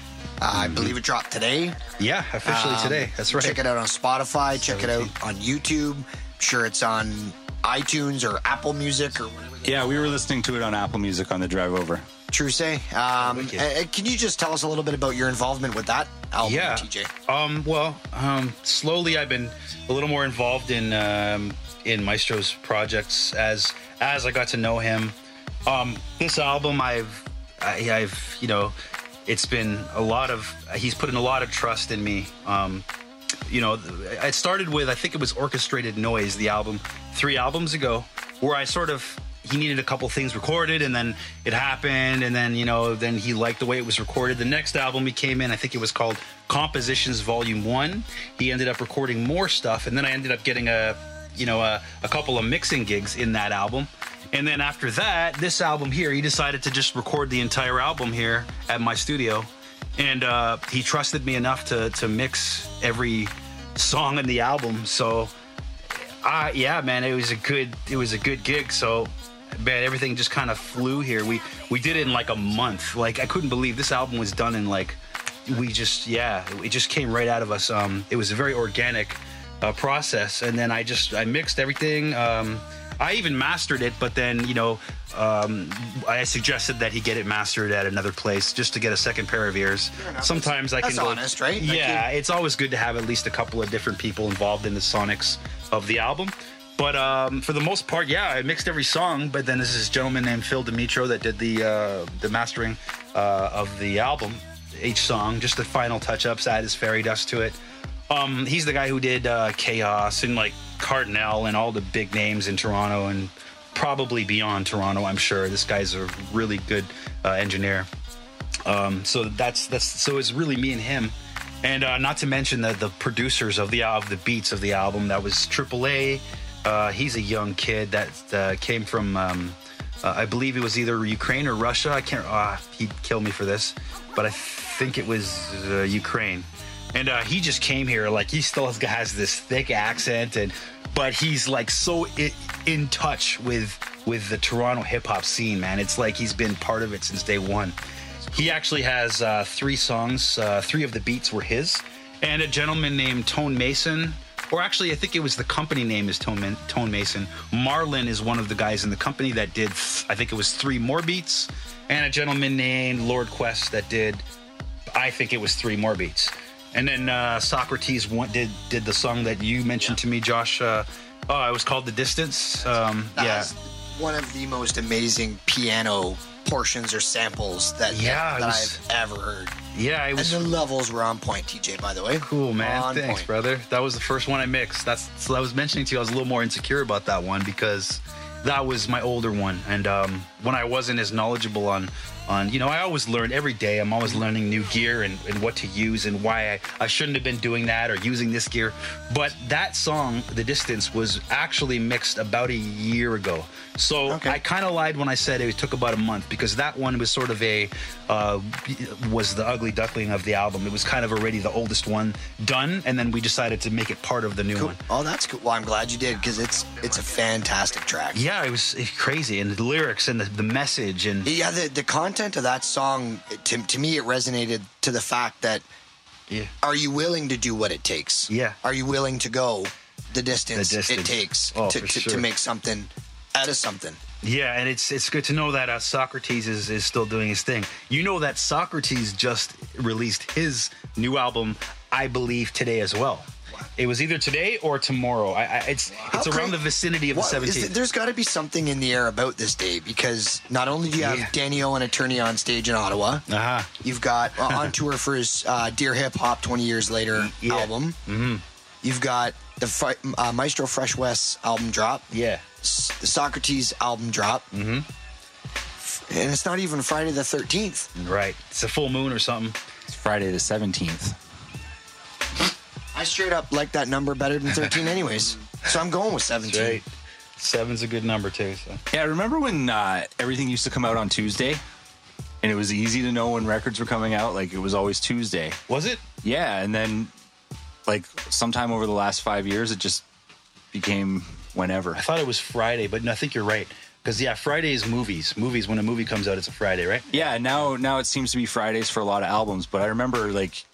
uh, I believe it dropped today. Yeah, officially Um, today. That's right. Check it out on Spotify. Check it out on YouTube. I'm sure it's on iTunes or Apple Music or whatever. Yeah, we were listening to it on Apple Music on the drive over. True say. Um, uh, can you just tell us a little bit about your involvement with that album, yeah. TJ? Um, well, um, slowly I've been a little more involved in um, in Maestro's projects as as I got to know him. Um, this album, I've I, I've you know, it's been a lot of he's put in a lot of trust in me. Um, you know, it started with I think it was Orchestrated Noise, the album three albums ago, where I sort of he needed a couple things recorded and then it happened and then you know then he liked the way it was recorded. The next album he came in i think it was called compositions volume one. He ended up recording more stuff and then i ended up getting a you know a, a couple of mixing gigs in that album. And then after that this album here he decided to just record the entire album here at my studio and uh, he trusted me enough to to mix every song in the album. So, uh, yeah, man, it was a good it was a good gig. So, man, everything just kind of flew here. We we did it in like a month. Like I couldn't believe this album was done in like we just yeah it just came right out of us. Um, it was a very organic uh, process, and then I just I mixed everything. Um, I even mastered it, but then you know um, I suggested that he get it mastered at another place just to get a second pair of ears. Sometimes I That's can go, honest, right? Like Yeah, it's always good to have at least a couple of different people involved in the sonics of the album. But um, for the most part, yeah, I mixed every song. But then there's this gentleman named Phil Demetro that did the uh, the mastering uh, of the album, each song, just the final touch-ups, add his fairy dust to it. Um, he's the guy who did uh, K-os and like Kardinal and all the big names in Toronto and probably beyond Toronto. I'm sure this guy's a really good uh, engineer. Um, so that's that's so it's really me and him, and uh, not to mention the the producers of the of the beats of the album. That was AAA. Uh, he's a young kid that uh, came from. Um, uh, I believe it was either Ukraine or Russia. I can't. Uh, he'd kill me for this, but I think it was uh, Ukraine. And uh, he just came here like he still has, has this thick accent, and but he's like so i in touch with with the Toronto hip hop scene, man. It's like he's been part of it since day one. He actually has uh, three songs. Uh, three of the beats were his, and a gentleman named Tone Mason, or actually, I think it was the company name is Tone, Tone Mason. Marlon is one of the guys in the company that did. I think it was three more beats, and a gentleman named Lord Quest that did. I think it was three more beats, and then uh, Saukrates did did the song that you mentioned to me, Josh. Uh, oh, it was called The Distance. Um, That yeah. one of the most amazing piano portions or samples that, Yeah, it that was- I've ever heard. Yeah, it was. And the levels were on point, TJ, by the way. Cool, man. On Thanks, point. brother. That was the first one I mixed. That's so I was mentioning to you. I was a little more insecure about that one because that was my older one, and um, when I wasn't as knowledgeable on on you know I always learn every day. I'm always learning new gear and, and what to use and why I, I shouldn't have been doing that or using this gear. But that song, The Distance, was actually mixed about a year ago. So I kind of lied when I said it took about a month because that one was sort of a uh, was the ugly duckling of the album. It was kind of already the oldest one done, and then we decided to make it part of the new one. Oh, that's cool. Well, I'm glad you did because it's it's a fantastic track. Yeah, it was crazy, and the lyrics and the, the message and Yeah, the, the content of that song, to, to me, it resonated to the fact that yeah. are you willing to do what it takes? Yeah. Are you willing to go the distance, The distance. it takes Oh, to, to, sure. to make something out of something? Yeah, and it's it's good to know that uh, Saukrates is, is still doing his thing. You know that Saukrates just released his new album, I believe, today as well. It was either today or tomorrow. I, I, it's it's around the vicinity of What- the is 17th. it- there's got to be something in the air about this day because not only do you have Danny O and Attorney on stage in Ottawa, uh-huh. you've got uh, on (laughs) tour for his uh, Dear Hip Hop 20 Years Later album. Mm-hmm. You've got the uh, Maestro Fresh Wes album drop. Yeah. S- the Saukrates album drop. Mm-hmm. And it's not even Friday the 13th. Right. It's a full moon or something. It's Friday the 17th. I straight up like that number better than 13, (laughs) anyways. So I'm going with 17. right. Seven's a good number too. So. Yeah, remember when uh, everything used to come out on Tuesday? And it was easy to know when records were coming out. Like it was always Tuesday. Was it? Yeah, and then like sometime over the last five years, it just became whenever. I thought it was Friday, but no, I think you're right. Because yeah, Friday is movies. Movies when a movie comes out, it's a Friday, right? Yeah, now now it seems to be Fridays for a lot of albums. But I remember like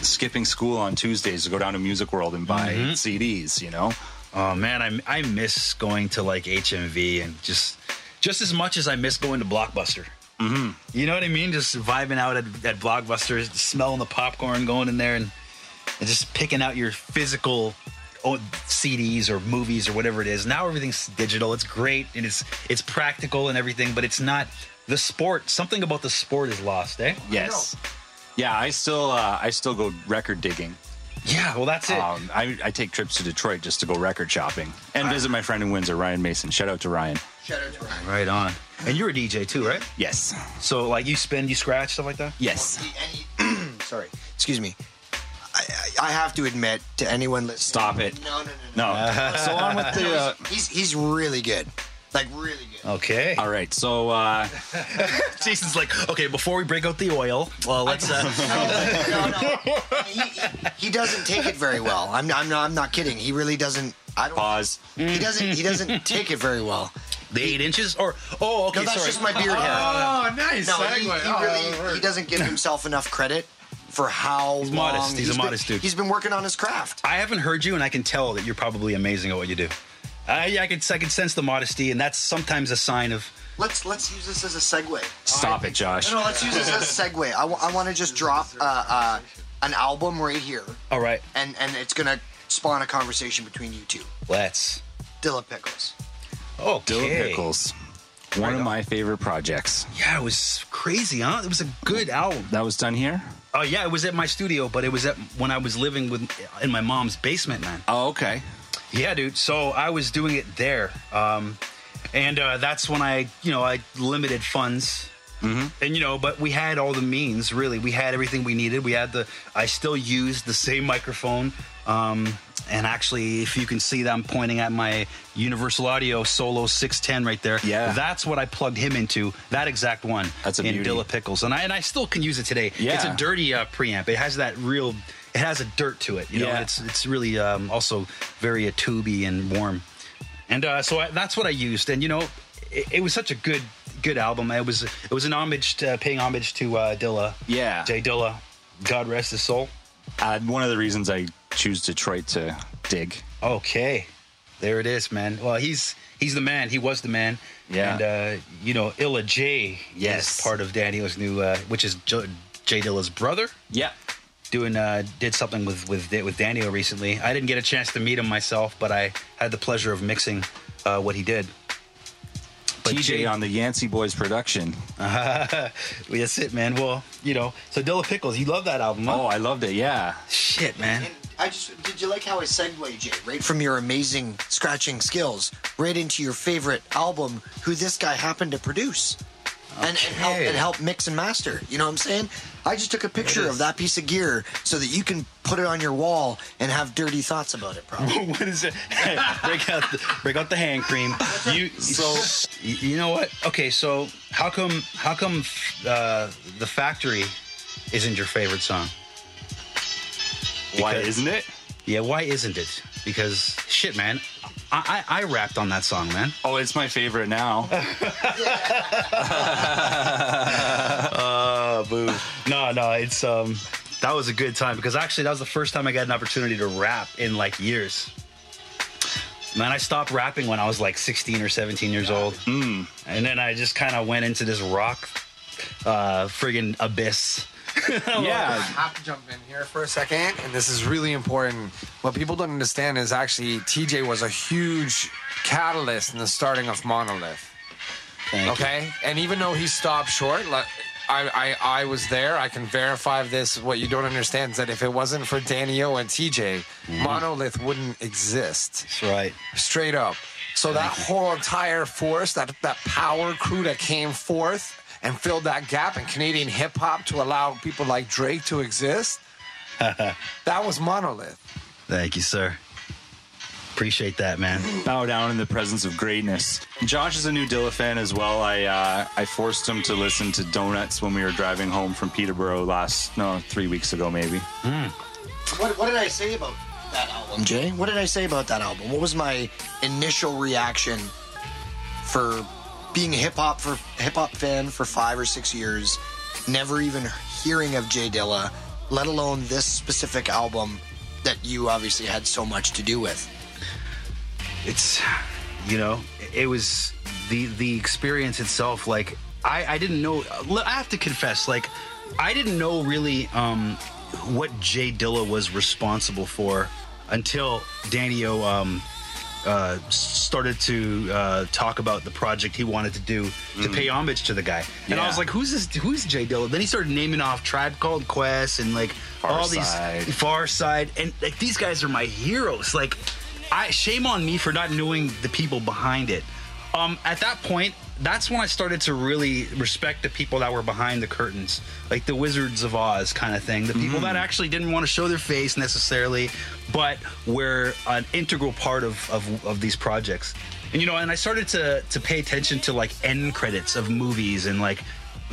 skipping school on Tuesdays to go down to Music World and buy Mhm. CDs. You know. Oh man, I I miss going to like HMV and just just as much as I miss going to Blockbuster. Mm-hmm. You know what I mean? Just vibing out at, at Blockbuster, smelling the popcorn, going in there and, and just picking out your physical CDs or movies or whatever it is. Now everything's digital. It's great and it's it's practical and everything, but it's not the sport. Something about the sport is lost, eh? Yes. Yeah, I still uh, I still go record digging. Yeah, well that's it. Um, I, I take trips to Detroit just to go record shopping and visit my friend in Windsor, Ryan Mason. Shout out to Ryan. Shout out to Ryan. Right on. And you're a DJ too, right? Yes. So like you spin, you scratch stuff like that. Yes. (clears throat) Sorry. Excuse me. I, I I have to admit to anyone listening. Stop it. No, no, no. No. so on with the. Uh, he's he's really good. Like really good. Okay. All right. So uh, (laughs) Jason's like, okay, before we break out the oil, well, let's. Uh, (laughs) no, no. He, he, he doesn't take it very well. I'm, I'm, not, I'm not kidding. He really doesn't. I don't. Pause. He doesn't. He doesn't (laughs) take it very well. the eight inches, or oh, okay, no, that's sorry. just my beard hair. Oh, nice No, segue. he, he Oh, really he doesn't give himself enough credit for how He's long modest. He's a been- modest dude. He's been working on his craft. I haven't heard you, and I can tell that you're probably amazing at what you do. Uh, yeah, I can, I can sense the modesty, and that's sometimes a sign of. Let's let's use this as a segue. stop it, Josh. No, no, let's use this as a segue. I, want to just drop uh, uh, an album right here, All right, and and it's gonna spawn a conversation between you two. let's. Dilla Pickles. Oh, Dilla Pickles. One of my favorite projects. Yeah, it was crazy, huh? It was a good album. That was done here. Oh yeah, it was at my studio, but it was at when I was living with in my mom's basement, man. Oh, okay. Yeah, dude. So I was doing it there, um, and uh, that's when I, you know, I limited funds, Mm-hmm. and you know, but we had all the means. Really, we had everything we needed. We had the. I still use the same microphone, um, and actually, if you can see that, I'm pointing at my Universal Audio Solo 610 right there. Yeah. that's what I plugged him into. That exact one. That's a in beauty. Dilla Pickles, and I and I still can use it today. Yeah. it's a dirty uh, preamp. It has that real. It has a dirt to it. You know, Yeah. it's it's really um, also very uh, tubey and warm. And uh, so I, that's what I used. And you know, it, it was such a good good album. It was it was an homage, to, paying homage to uh, Dilla. Yeah. Jay Dilla. God rest his soul. Uh, one of the reasons I choose Detroit to dig. Okay, there it is, man. Well, he's he's the man. He was the man. Yeah. And uh, you know, Illa J Yes. is part of Daniel's new, uh, which is J- Jay Dilla's brother. Yeah. Doing uh, did something with with with Daniel recently. I didn't get a chance to meet him myself, but I had the pleasure of mixing uh, what he did. But TJ Jay- on the Yancey Boys production. (laughs) That's it, man. Well, you know, so Dilla Pickles, you love that album, huh? Oh, I loved it. Yeah. Shit, man. I just did you like how I segued Jay right from your amazing scratching skills right into your favorite album, who this guy happened to produce. And, and help and help mix and master. You know what I'm saying? I just took a picture of that piece of gear so that you can put it on your wall and have dirty thoughts about it, probably. (laughs) what is it? break out the break out the hand cream. You so you know what? Okay, so how come how come uh, the factory isn't your favorite song? Why isn't it? Yeah, why isn't it? Because shit, man, I I, I rapped on that song, man. Oh, it's my favorite now. uh, (laughs) (laughs) boo. No, no, it's um, that was a good time because actually that was the first time I got an opportunity to rap in like years. Man, I stopped rapping when I was like 16 or 17 years old, Mm. and then I just kind of went into this rock, uh, friggin' abyss. (laughs) I have to jump in here for a second, and this is really important. What people don't understand is actually TJ was a huge catalyst in the starting of Monolith. Thank you. okay, and even though he stopped short, like I, I, I was there. I can verify this. What you don't understand is that if it wasn't for Danny O and TJ, mm-hmm. Monolith wouldn't exist. That's right. Straight up. So that whole entire force, that that power crew that came forth and filled that gap in Canadian hip hop to allow people like Drake to exist, (laughs) that was Monolith. Thank you, sir. Appreciate that, man. Bow down in the presence of greatness. Josh is a new Dilla fan as well. I uh, I forced him to listen to Donuts when we were driving home from Peterborough last no three weeks ago maybe. What, what did I say about that album, Jay? What did I say about that album? What was my initial reaction for being a hip hop for hip hop fan for five or six years, never even hearing of Jay Dilla, let alone this specific album that you obviously had so much to do with. it's you know it was the the experience itself like i i didn't know i have to confess like i didn't know really um what jay dilla was responsible for until danny o um uh, started to uh, talk about the project he wanted to do to pay homage to the guy, and I was like, "Who's this? Who's Jay Dilla?" Then he started naming off Tribe Called Quest and like all these Pharcyde, and like these guys are my heroes. Like, I shame on me for not knowing the people behind it. Um, at that point, that's when I started to really respect the people that were behind the curtains, like the Wizards of Oz kind of thing. The people that mm. actually didn't want to show their face necessarily, but were an integral part of, of, of these projects. And you know, and I started to to pay attention to like end credits of movies and like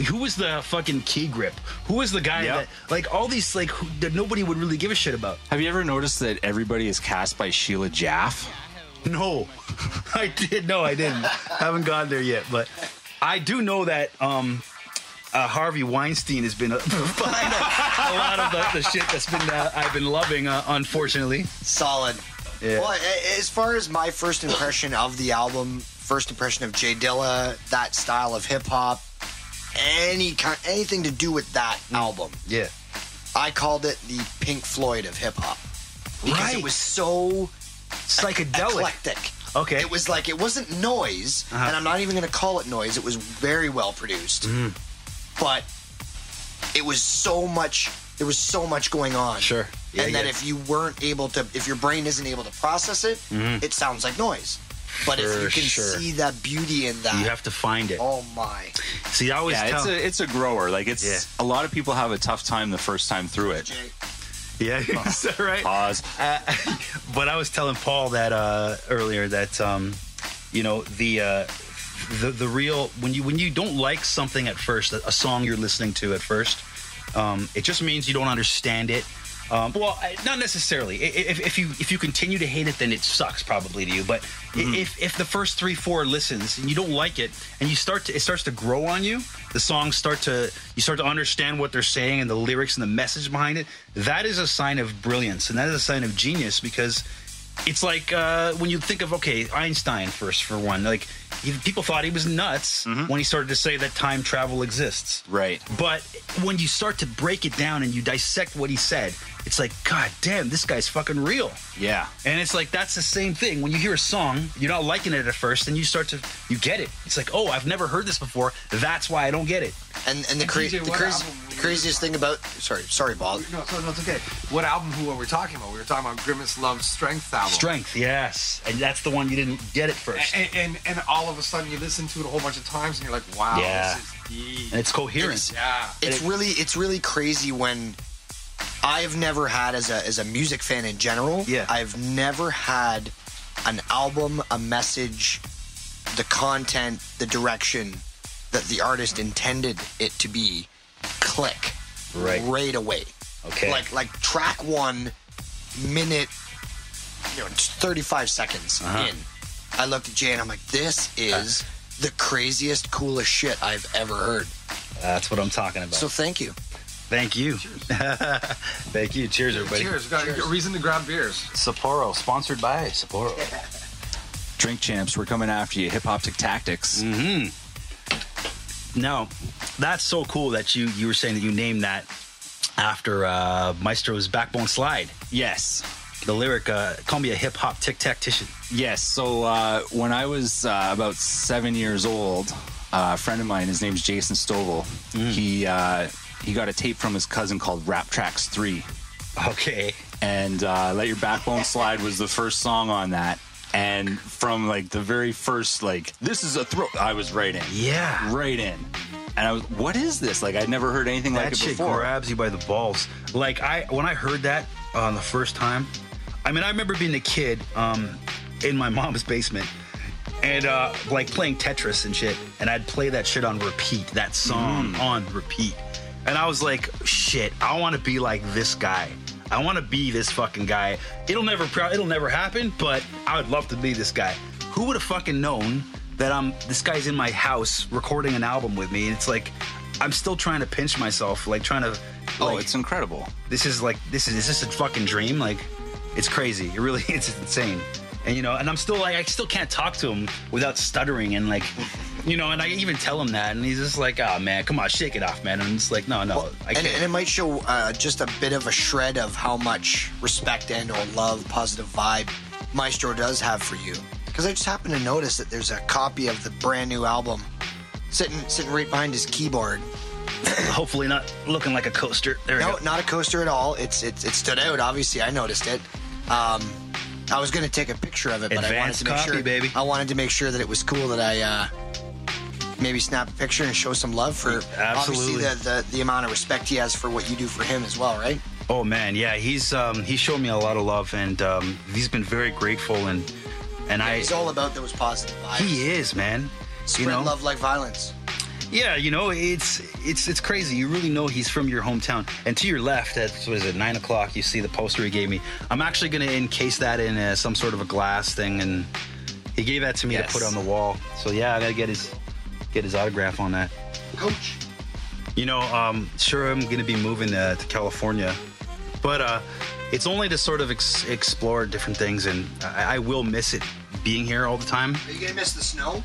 who was the fucking key grip? Who was the guy Yep. that like all these like who, that nobody would really give a shit about? Have you ever noticed that everybody is cast by Sheila Jaffe? No, (laughs) I did. No, I didn't. haven't gone there yet, but I do know that um, uh, Harvey Weinstein has been uh, (laughs) behind a, a lot of the, the shit that's been uh, I've been loving. Uh, unfortunately, Solid. Yeah. Well, as far as my first impression of the album, first impression of Jay Dilla, that style of hip hop, any kind, anything to do with that album, yeah, I called it the Pink Floyd of hip hop because Right. it was so psychedelic, eclectic. Okay, It was like it wasn't noise, Uh-huh. and I'm not even going to call it noise. It was very well produced, Mm. but it was so much. There was so much going on. Sure. Yeah, and that if you weren't able to, if your brain isn't able to process it, Mhm. it sounds like noise. But if you can sure. see that beauty in that, you have to find it. oh my! See, I always yeah, tell. it's a it's a grower. Like it's Yeah. a lot of people have a tough time the first time through it. Yeah, (laughs) is that right? Pause. Uh, (laughs) but I was telling Paul that uh, earlier that um, you know the uh, the the real when you when you don't like something at first, a, a song you're listening to at first, um, it just means you don't understand it. Um, well, not necessarily. If, if you if you continue to hate it, then it sucks probably to you. But i if if the first three four listens and you don't like it, and you start to it starts to grow on you, the songs start to you start to understand what they're saying and the lyrics and the message behind it. That is a sign of brilliance and that is a sign of genius because it's like uh, when you think of okay Einstein first for one, like he, people thought he was nuts when he started to say that time travel exists. Right. But when you start to break it down and you dissect what he said, it's like, God damn, this guy's fucking real. Yeah. And it's like that's the same thing. When you hear a song, you're not liking it at first, and you start to you get it. It's like, oh, I've never heard this before. That's why I don't get it. And and the, cra- TJ, the, what crazy, the craziest thing about sorry sorry Bob. No, no, no, it's okay. What album? Who are we talking about? We were talking about Grimace Love Strength album. Strength, yes, and that's the one you didn't get it first. And, and and all of a sudden you listen to it a whole bunch of times and you're like, wow, Yeah. this is deep. And it's coherent. It's, Yeah. it's really it's really crazy when I've never had as a as a music fan in general. Yeah. I've never had an album, a message, the content, the direction that the artist intended it to be click Right. right away. Okay. Like like track one minute you know, 35 seconds Uh-huh. in. I looked at Jay and I'm like, this is the craziest, coolest shit I've ever heard. That's what I'm talking about. So thank you. Thank you. (laughs) Thank you. Cheers, everybody. Cheers. Got a reason to grab beers. Sapporo, sponsored by Sapporo. Drink champs, we're coming after you. Hip Hop Tic Tactics. Mm-hmm. No, that's so cool that you you were saying that you named that after uh, Maestro's Backbone Slide. Yes. The lyric, uh, call me a hip hop tic tactician. Yes. So uh, when I was uh, about seven years old, uh, a friend of mine, his name's Jason Stovall, he uh, he got a tape from his cousin called Rap Tracks Three. Okay. And uh, Let Your Backbone Slide was the first song on that. And from like the very first, like this is a throw, I was right in. Yeah. right in. And I was, what is this? Like I'd never heard anything that like it shit before. grabs you by the balls. Like I, when I heard that on the first time, I mean, I remember being a kid um, in my (laughs) mom's basement and uh, like playing Tetris and shit, and I'd play that shit on repeat, that song on repeat, and I was like, shit, I want to be like this guy. I want to be this fucking guy. It'll never, pro- it'll never happen, but I would love to be this guy. Who would have fucking known that I'm this guy's in my house recording an album with me? And it's like, I'm still trying to pinch myself, like trying to. oh, like, it's incredible. this is like this is is this a fucking dream? Like it's crazy. It really (laughs) it's insane. And you know, and I'm still like I still can't talk to him without stuttering and like you know, and I even tell him that and he's just like, oh man, come on, shake it off, man. And I'm like, no, no, I And, can't. and it might show uh, just a bit of a shred of how much respect and or love, positive vibe Maestro does have for you. Because I just happened to notice that there's a copy of the brand new album sitting sitting right behind his keyboard. (coughs) Hopefully not looking like a coaster. There no, not a coaster at all. It's it, it stood out. Obviously, I noticed it. Um, I was going to take a picture of it, but I wanted to make copy, sure. baby. I wanted to make sure that it was cool that I uh, maybe snap a picture and show some love for Absolutely. obviously the, the the amount of respect he has for what you do for him as well, right? Oh man, yeah, he's um, he showed me a lot of love, and um, he's been very grateful, and and I He's all about those positive vibes. he is man. Spread you know, love like violence. Yeah, you know, it's it's it's crazy. You really know he's from your hometown. And to your left, at what is it, nine o'clock? You see the poster he gave me. I'm actually going to encase that in uh, some sort of a glass thing, and he gave that to me Yes. to put on the wall. So yeah, I got to get his get his autograph on that. Coach. You know, um, sure, I'm going to be moving uh, to California, but uh, it's only to sort of ex- explore different things, and I, I will miss it being here all the time. Are you gonna miss the snow?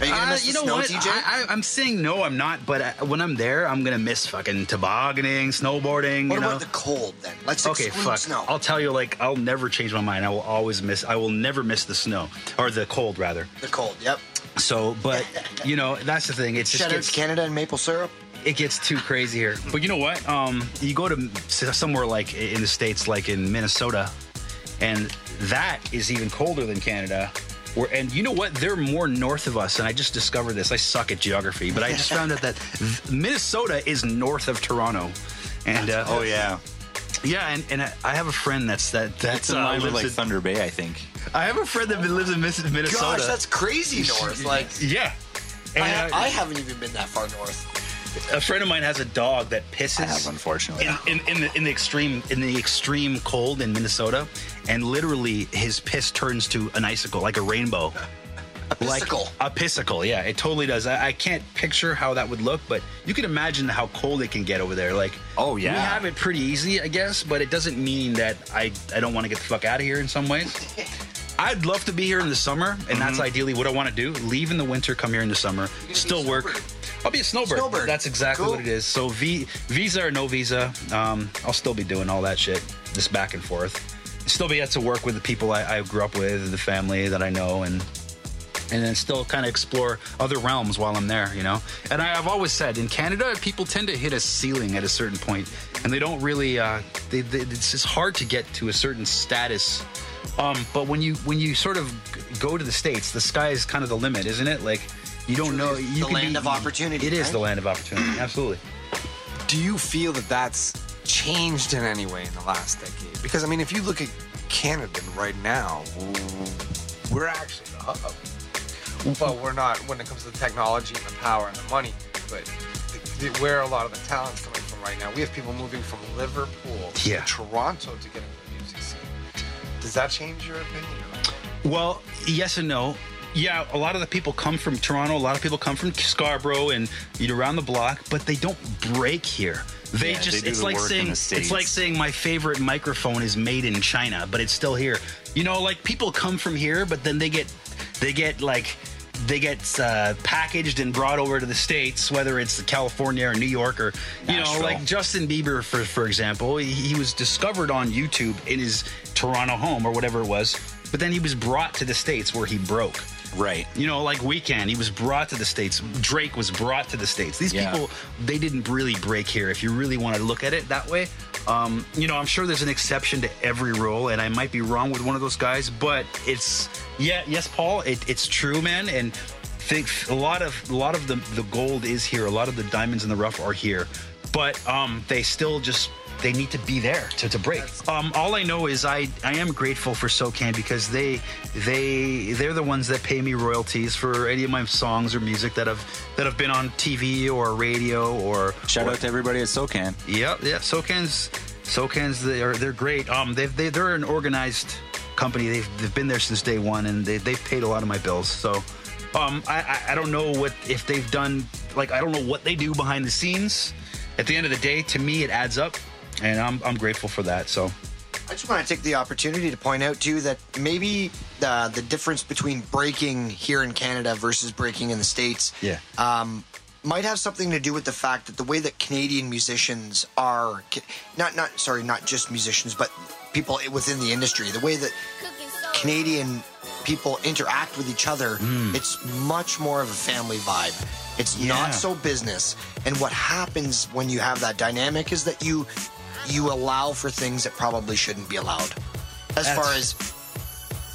Are you gonna Uh, miss the you know snow, what? TJ? I, I, I'm saying no, I'm not. But uh, when I'm there, I'm gonna miss fucking tobogganing, snowboarding. what you know? about the cold then? Let's okay, fuck. snow. I'll tell you, like, I'll never change my mind. I will always miss. I will never miss the snow or the cold, rather. The cold. Yep. So, but you know, that's the thing. It's just Shout out gets, Canada and maple syrup. it gets too crazy here. But you know what? Um, you go to somewhere like in the states, like in Minnesota, and that is even colder than Canada. Where, and you know what? They're more north of us, and I just discovered this. I suck at geography, but I just found out that Minnesota is north of Toronto. And uh, (laughs) Oh yeah, yeah, and, and I- I have a friend that's that that's that's in uh, line with like in- Thunder Bay, I think. I have a friend that lives in Miss- Minnesota. Gosh, that's crazy north. (laughs) Like yeah. And, I, uh, I haven't even been that far north. a friend of mine has a dog that pisses. I have, unfortunately. in, in, in the in the extreme in the extreme cold in Minnesota, and literally his piss turns to an icicle, like a rainbow. A pissicle. Like a pissicle, yeah, it totally does. I, I can't picture how that would look, but you can imagine how cold it can get over there. Like, Oh, yeah, we have it pretty easy, I guess, but it doesn't mean that I I don't want to get the fuck out of here in some ways. (laughs) I'd love to be here in the summer, and that's ideally what I want to do. Leave in the winter, come here in the summer, still work. I'll be a snowbird. Snowbird. That's exactly Cool. what it is. So v, visa or no visa, um, I'll still be doing all that shit, just back and forth. Still be able to work with the people I, I grew up with, the family that I know, and and then still kind of explore other realms while I'm there, you know. And I, I've always said in Canada, people tend to hit a ceiling at a certain point, and they don't really. Uh, they, they, it's just hard to get to a certain status. Um, but when you when you sort of go to the states, the sky is kind of the limit, isn't it? Like you don't know. You the can land be- of opportunity, It is right? the land of opportunity. (clears throat) Absolutely. Do you feel that that's changed in any way in the last decade? Because I mean, if you look at Canada right now, we're actually the hub. Well, we're not when it comes to the technology and the power and the money, but the, the, where a lot of the talent's coming from right now. We have people moving from Liverpool to Toronto to get into the music scene. Does that change your opinion? Well, yes and no. Yeah, a lot of the people come from Toronto. A lot of people come from Scarborough and you know, around the block, but they don't break here. They Yeah, just they it's the like saying it's like saying my favorite microphone is made in China, but it's still here. You know, like people come from here, but then they get they get like they get uh, packaged and brought over to the states, whether it's California or New York or you know, like Justin Bieber, for for example, he, he was discovered on YouTube in his Toronto home or whatever it was, but then he was brought to the states where he broke. Right. You know, like Weeknd, he was brought to the states. Drake was brought to the states. These Yeah. people, they didn't really break here. If you really want to look at it that way, um, you know, I'm sure there's an exception to every rule, and I might be wrong with one of those guys, but it's yeah, yes, Paul, it, it's true, man, and. Think a lot of a lot of the the gold is here. A lot of the diamonds in the rough are here, but um, they still just they need to be there to, to break. Um, all I know is I, I am grateful for SOCAN because they they they're the ones that pay me royalties for any of my songs or music that have that have been on TV or radio or Shout or- out to everybody at SOCAN. yeah, yeah. SOCAN's SOCAN's they're they're great. Um, they've they, they're an organized company. They've they've been there since day one, and they they've paid a lot of my bills. So, um, I I, I don't know what if they've done like I don't know what they do behind the scenes. At the end of the day, to me, it adds up, and I'm I'm grateful for that. So. I just want to take the opportunity to point out too that maybe the the difference between breaking here in Canada versus breaking in the states, Yeah. um, might have something to do with the fact that the way that Canadian musicians are, not not sorry, not just musicians, but people within the industry, the way that Canadian people interact with each other, it's much more of a family vibe. It's Yeah. not so business. And what happens when you have that dynamic is that you you allow for things that probably shouldn't be allowed. As That's- far as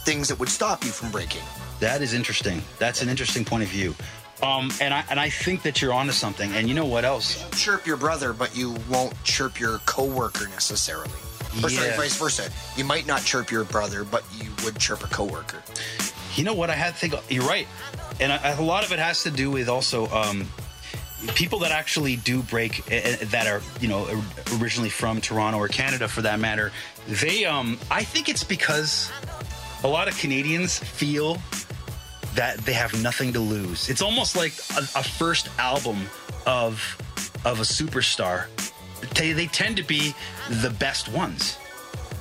things that would stop you from breaking. That is interesting. That's an interesting point of view. Um, and I and I think that you're onto something. And you know what else? You Chirp your brother, but you won't chirp your coworker necessarily. Or sorry, Yeah. vice versa. You might not chirp your brother, but you would chirp a coworker. You know what? I had to think. You're right, and a, a lot of it has to do with also um, people that actually do break uh, uh, that are you know originally from Toronto or Canada for that matter. They, um, I think it's because a lot of Canadians feel that they have nothing to lose. It's almost like a, a first album of of a superstar. They, they tend to be the best ones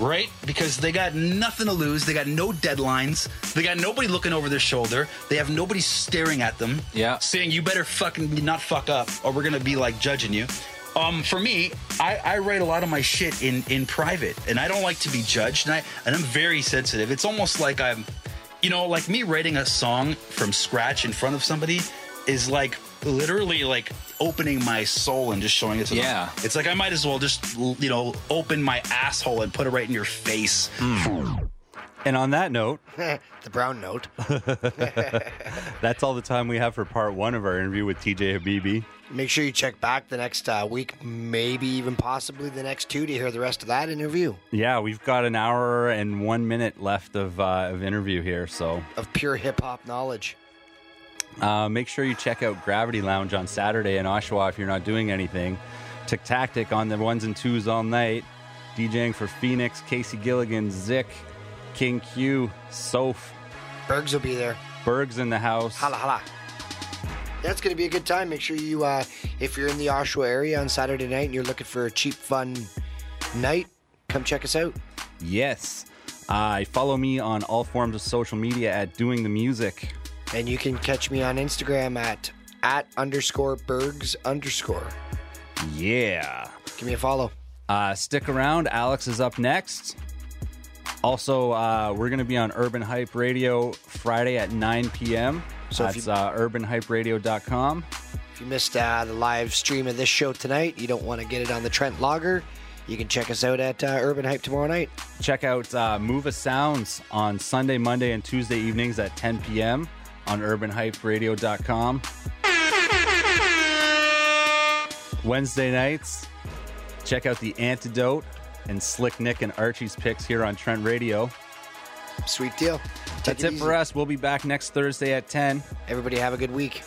right? Because they got nothing to lose. They got no deadlines. They got nobody looking over their shoulder. They have nobody staring at them. Yeah. Saying you better fucking not fuck up, or we're gonna be like judging you. Um, for me, I, I write a lot of my shit in in private, and I don't like to be judged. And I and I'm very sensitive. It's almost like I'm, you know, like me writing a song from scratch in front of somebody is like literally like opening my soul and just showing it to Yeah. them. It's like I might as well just you know open my asshole and put it right in your face. And on that note, (laughs) the brown note. (laughs) (laughs) that's all the time we have for part one of our interview with TJ Habibi. Make sure you check back the next uh, week, maybe even possibly the next two to hear the rest of that interview Yeah, we've got an hour and one minute left of, uh, of interview here, so of pure hip hop knowledge. Uh, make sure you check out Gravity Lounge on Saturday in Oshawa if you're not doing anything. Tick Tactic on the ones and twos all night. DJing for Phoenix, Casey Gilligan, Zick, King Q, Soph. Bergs will be there. Berg's in the house. Holla, holla. That's going to be a good time. Make sure you, uh, if you're in the Oshawa area on Saturday night and you're looking for a cheap, fun night, come check us out. Yes. Uh, follow me on all forms of social media at Doing the Music. And you can catch me on Instagram at at underscore Bergs underscore. Yeah. Give me a follow. Uh, stick around. Alex is up next. Also, uh, we're going to be on Urban Hype Radio Friday at 9 p.m. So That's you- uh, urbanhyperadio.com. If you missed uh, the live stream of this show tonight, you don't want to get it on the Trent Logger, you can check us out at uh, Urban Hype tomorrow night. Check out uh, Mova Sounds on Sunday, Monday, and Tuesday evenings at 10 p.m. on urbanhyperadio.com. Wednesday nights, check out The Antidote and Slick Nick and Archie's picks here on Trent Radio. Sweet deal. That's it for us. We'll be back next Thursday at 10. Everybody have a good week.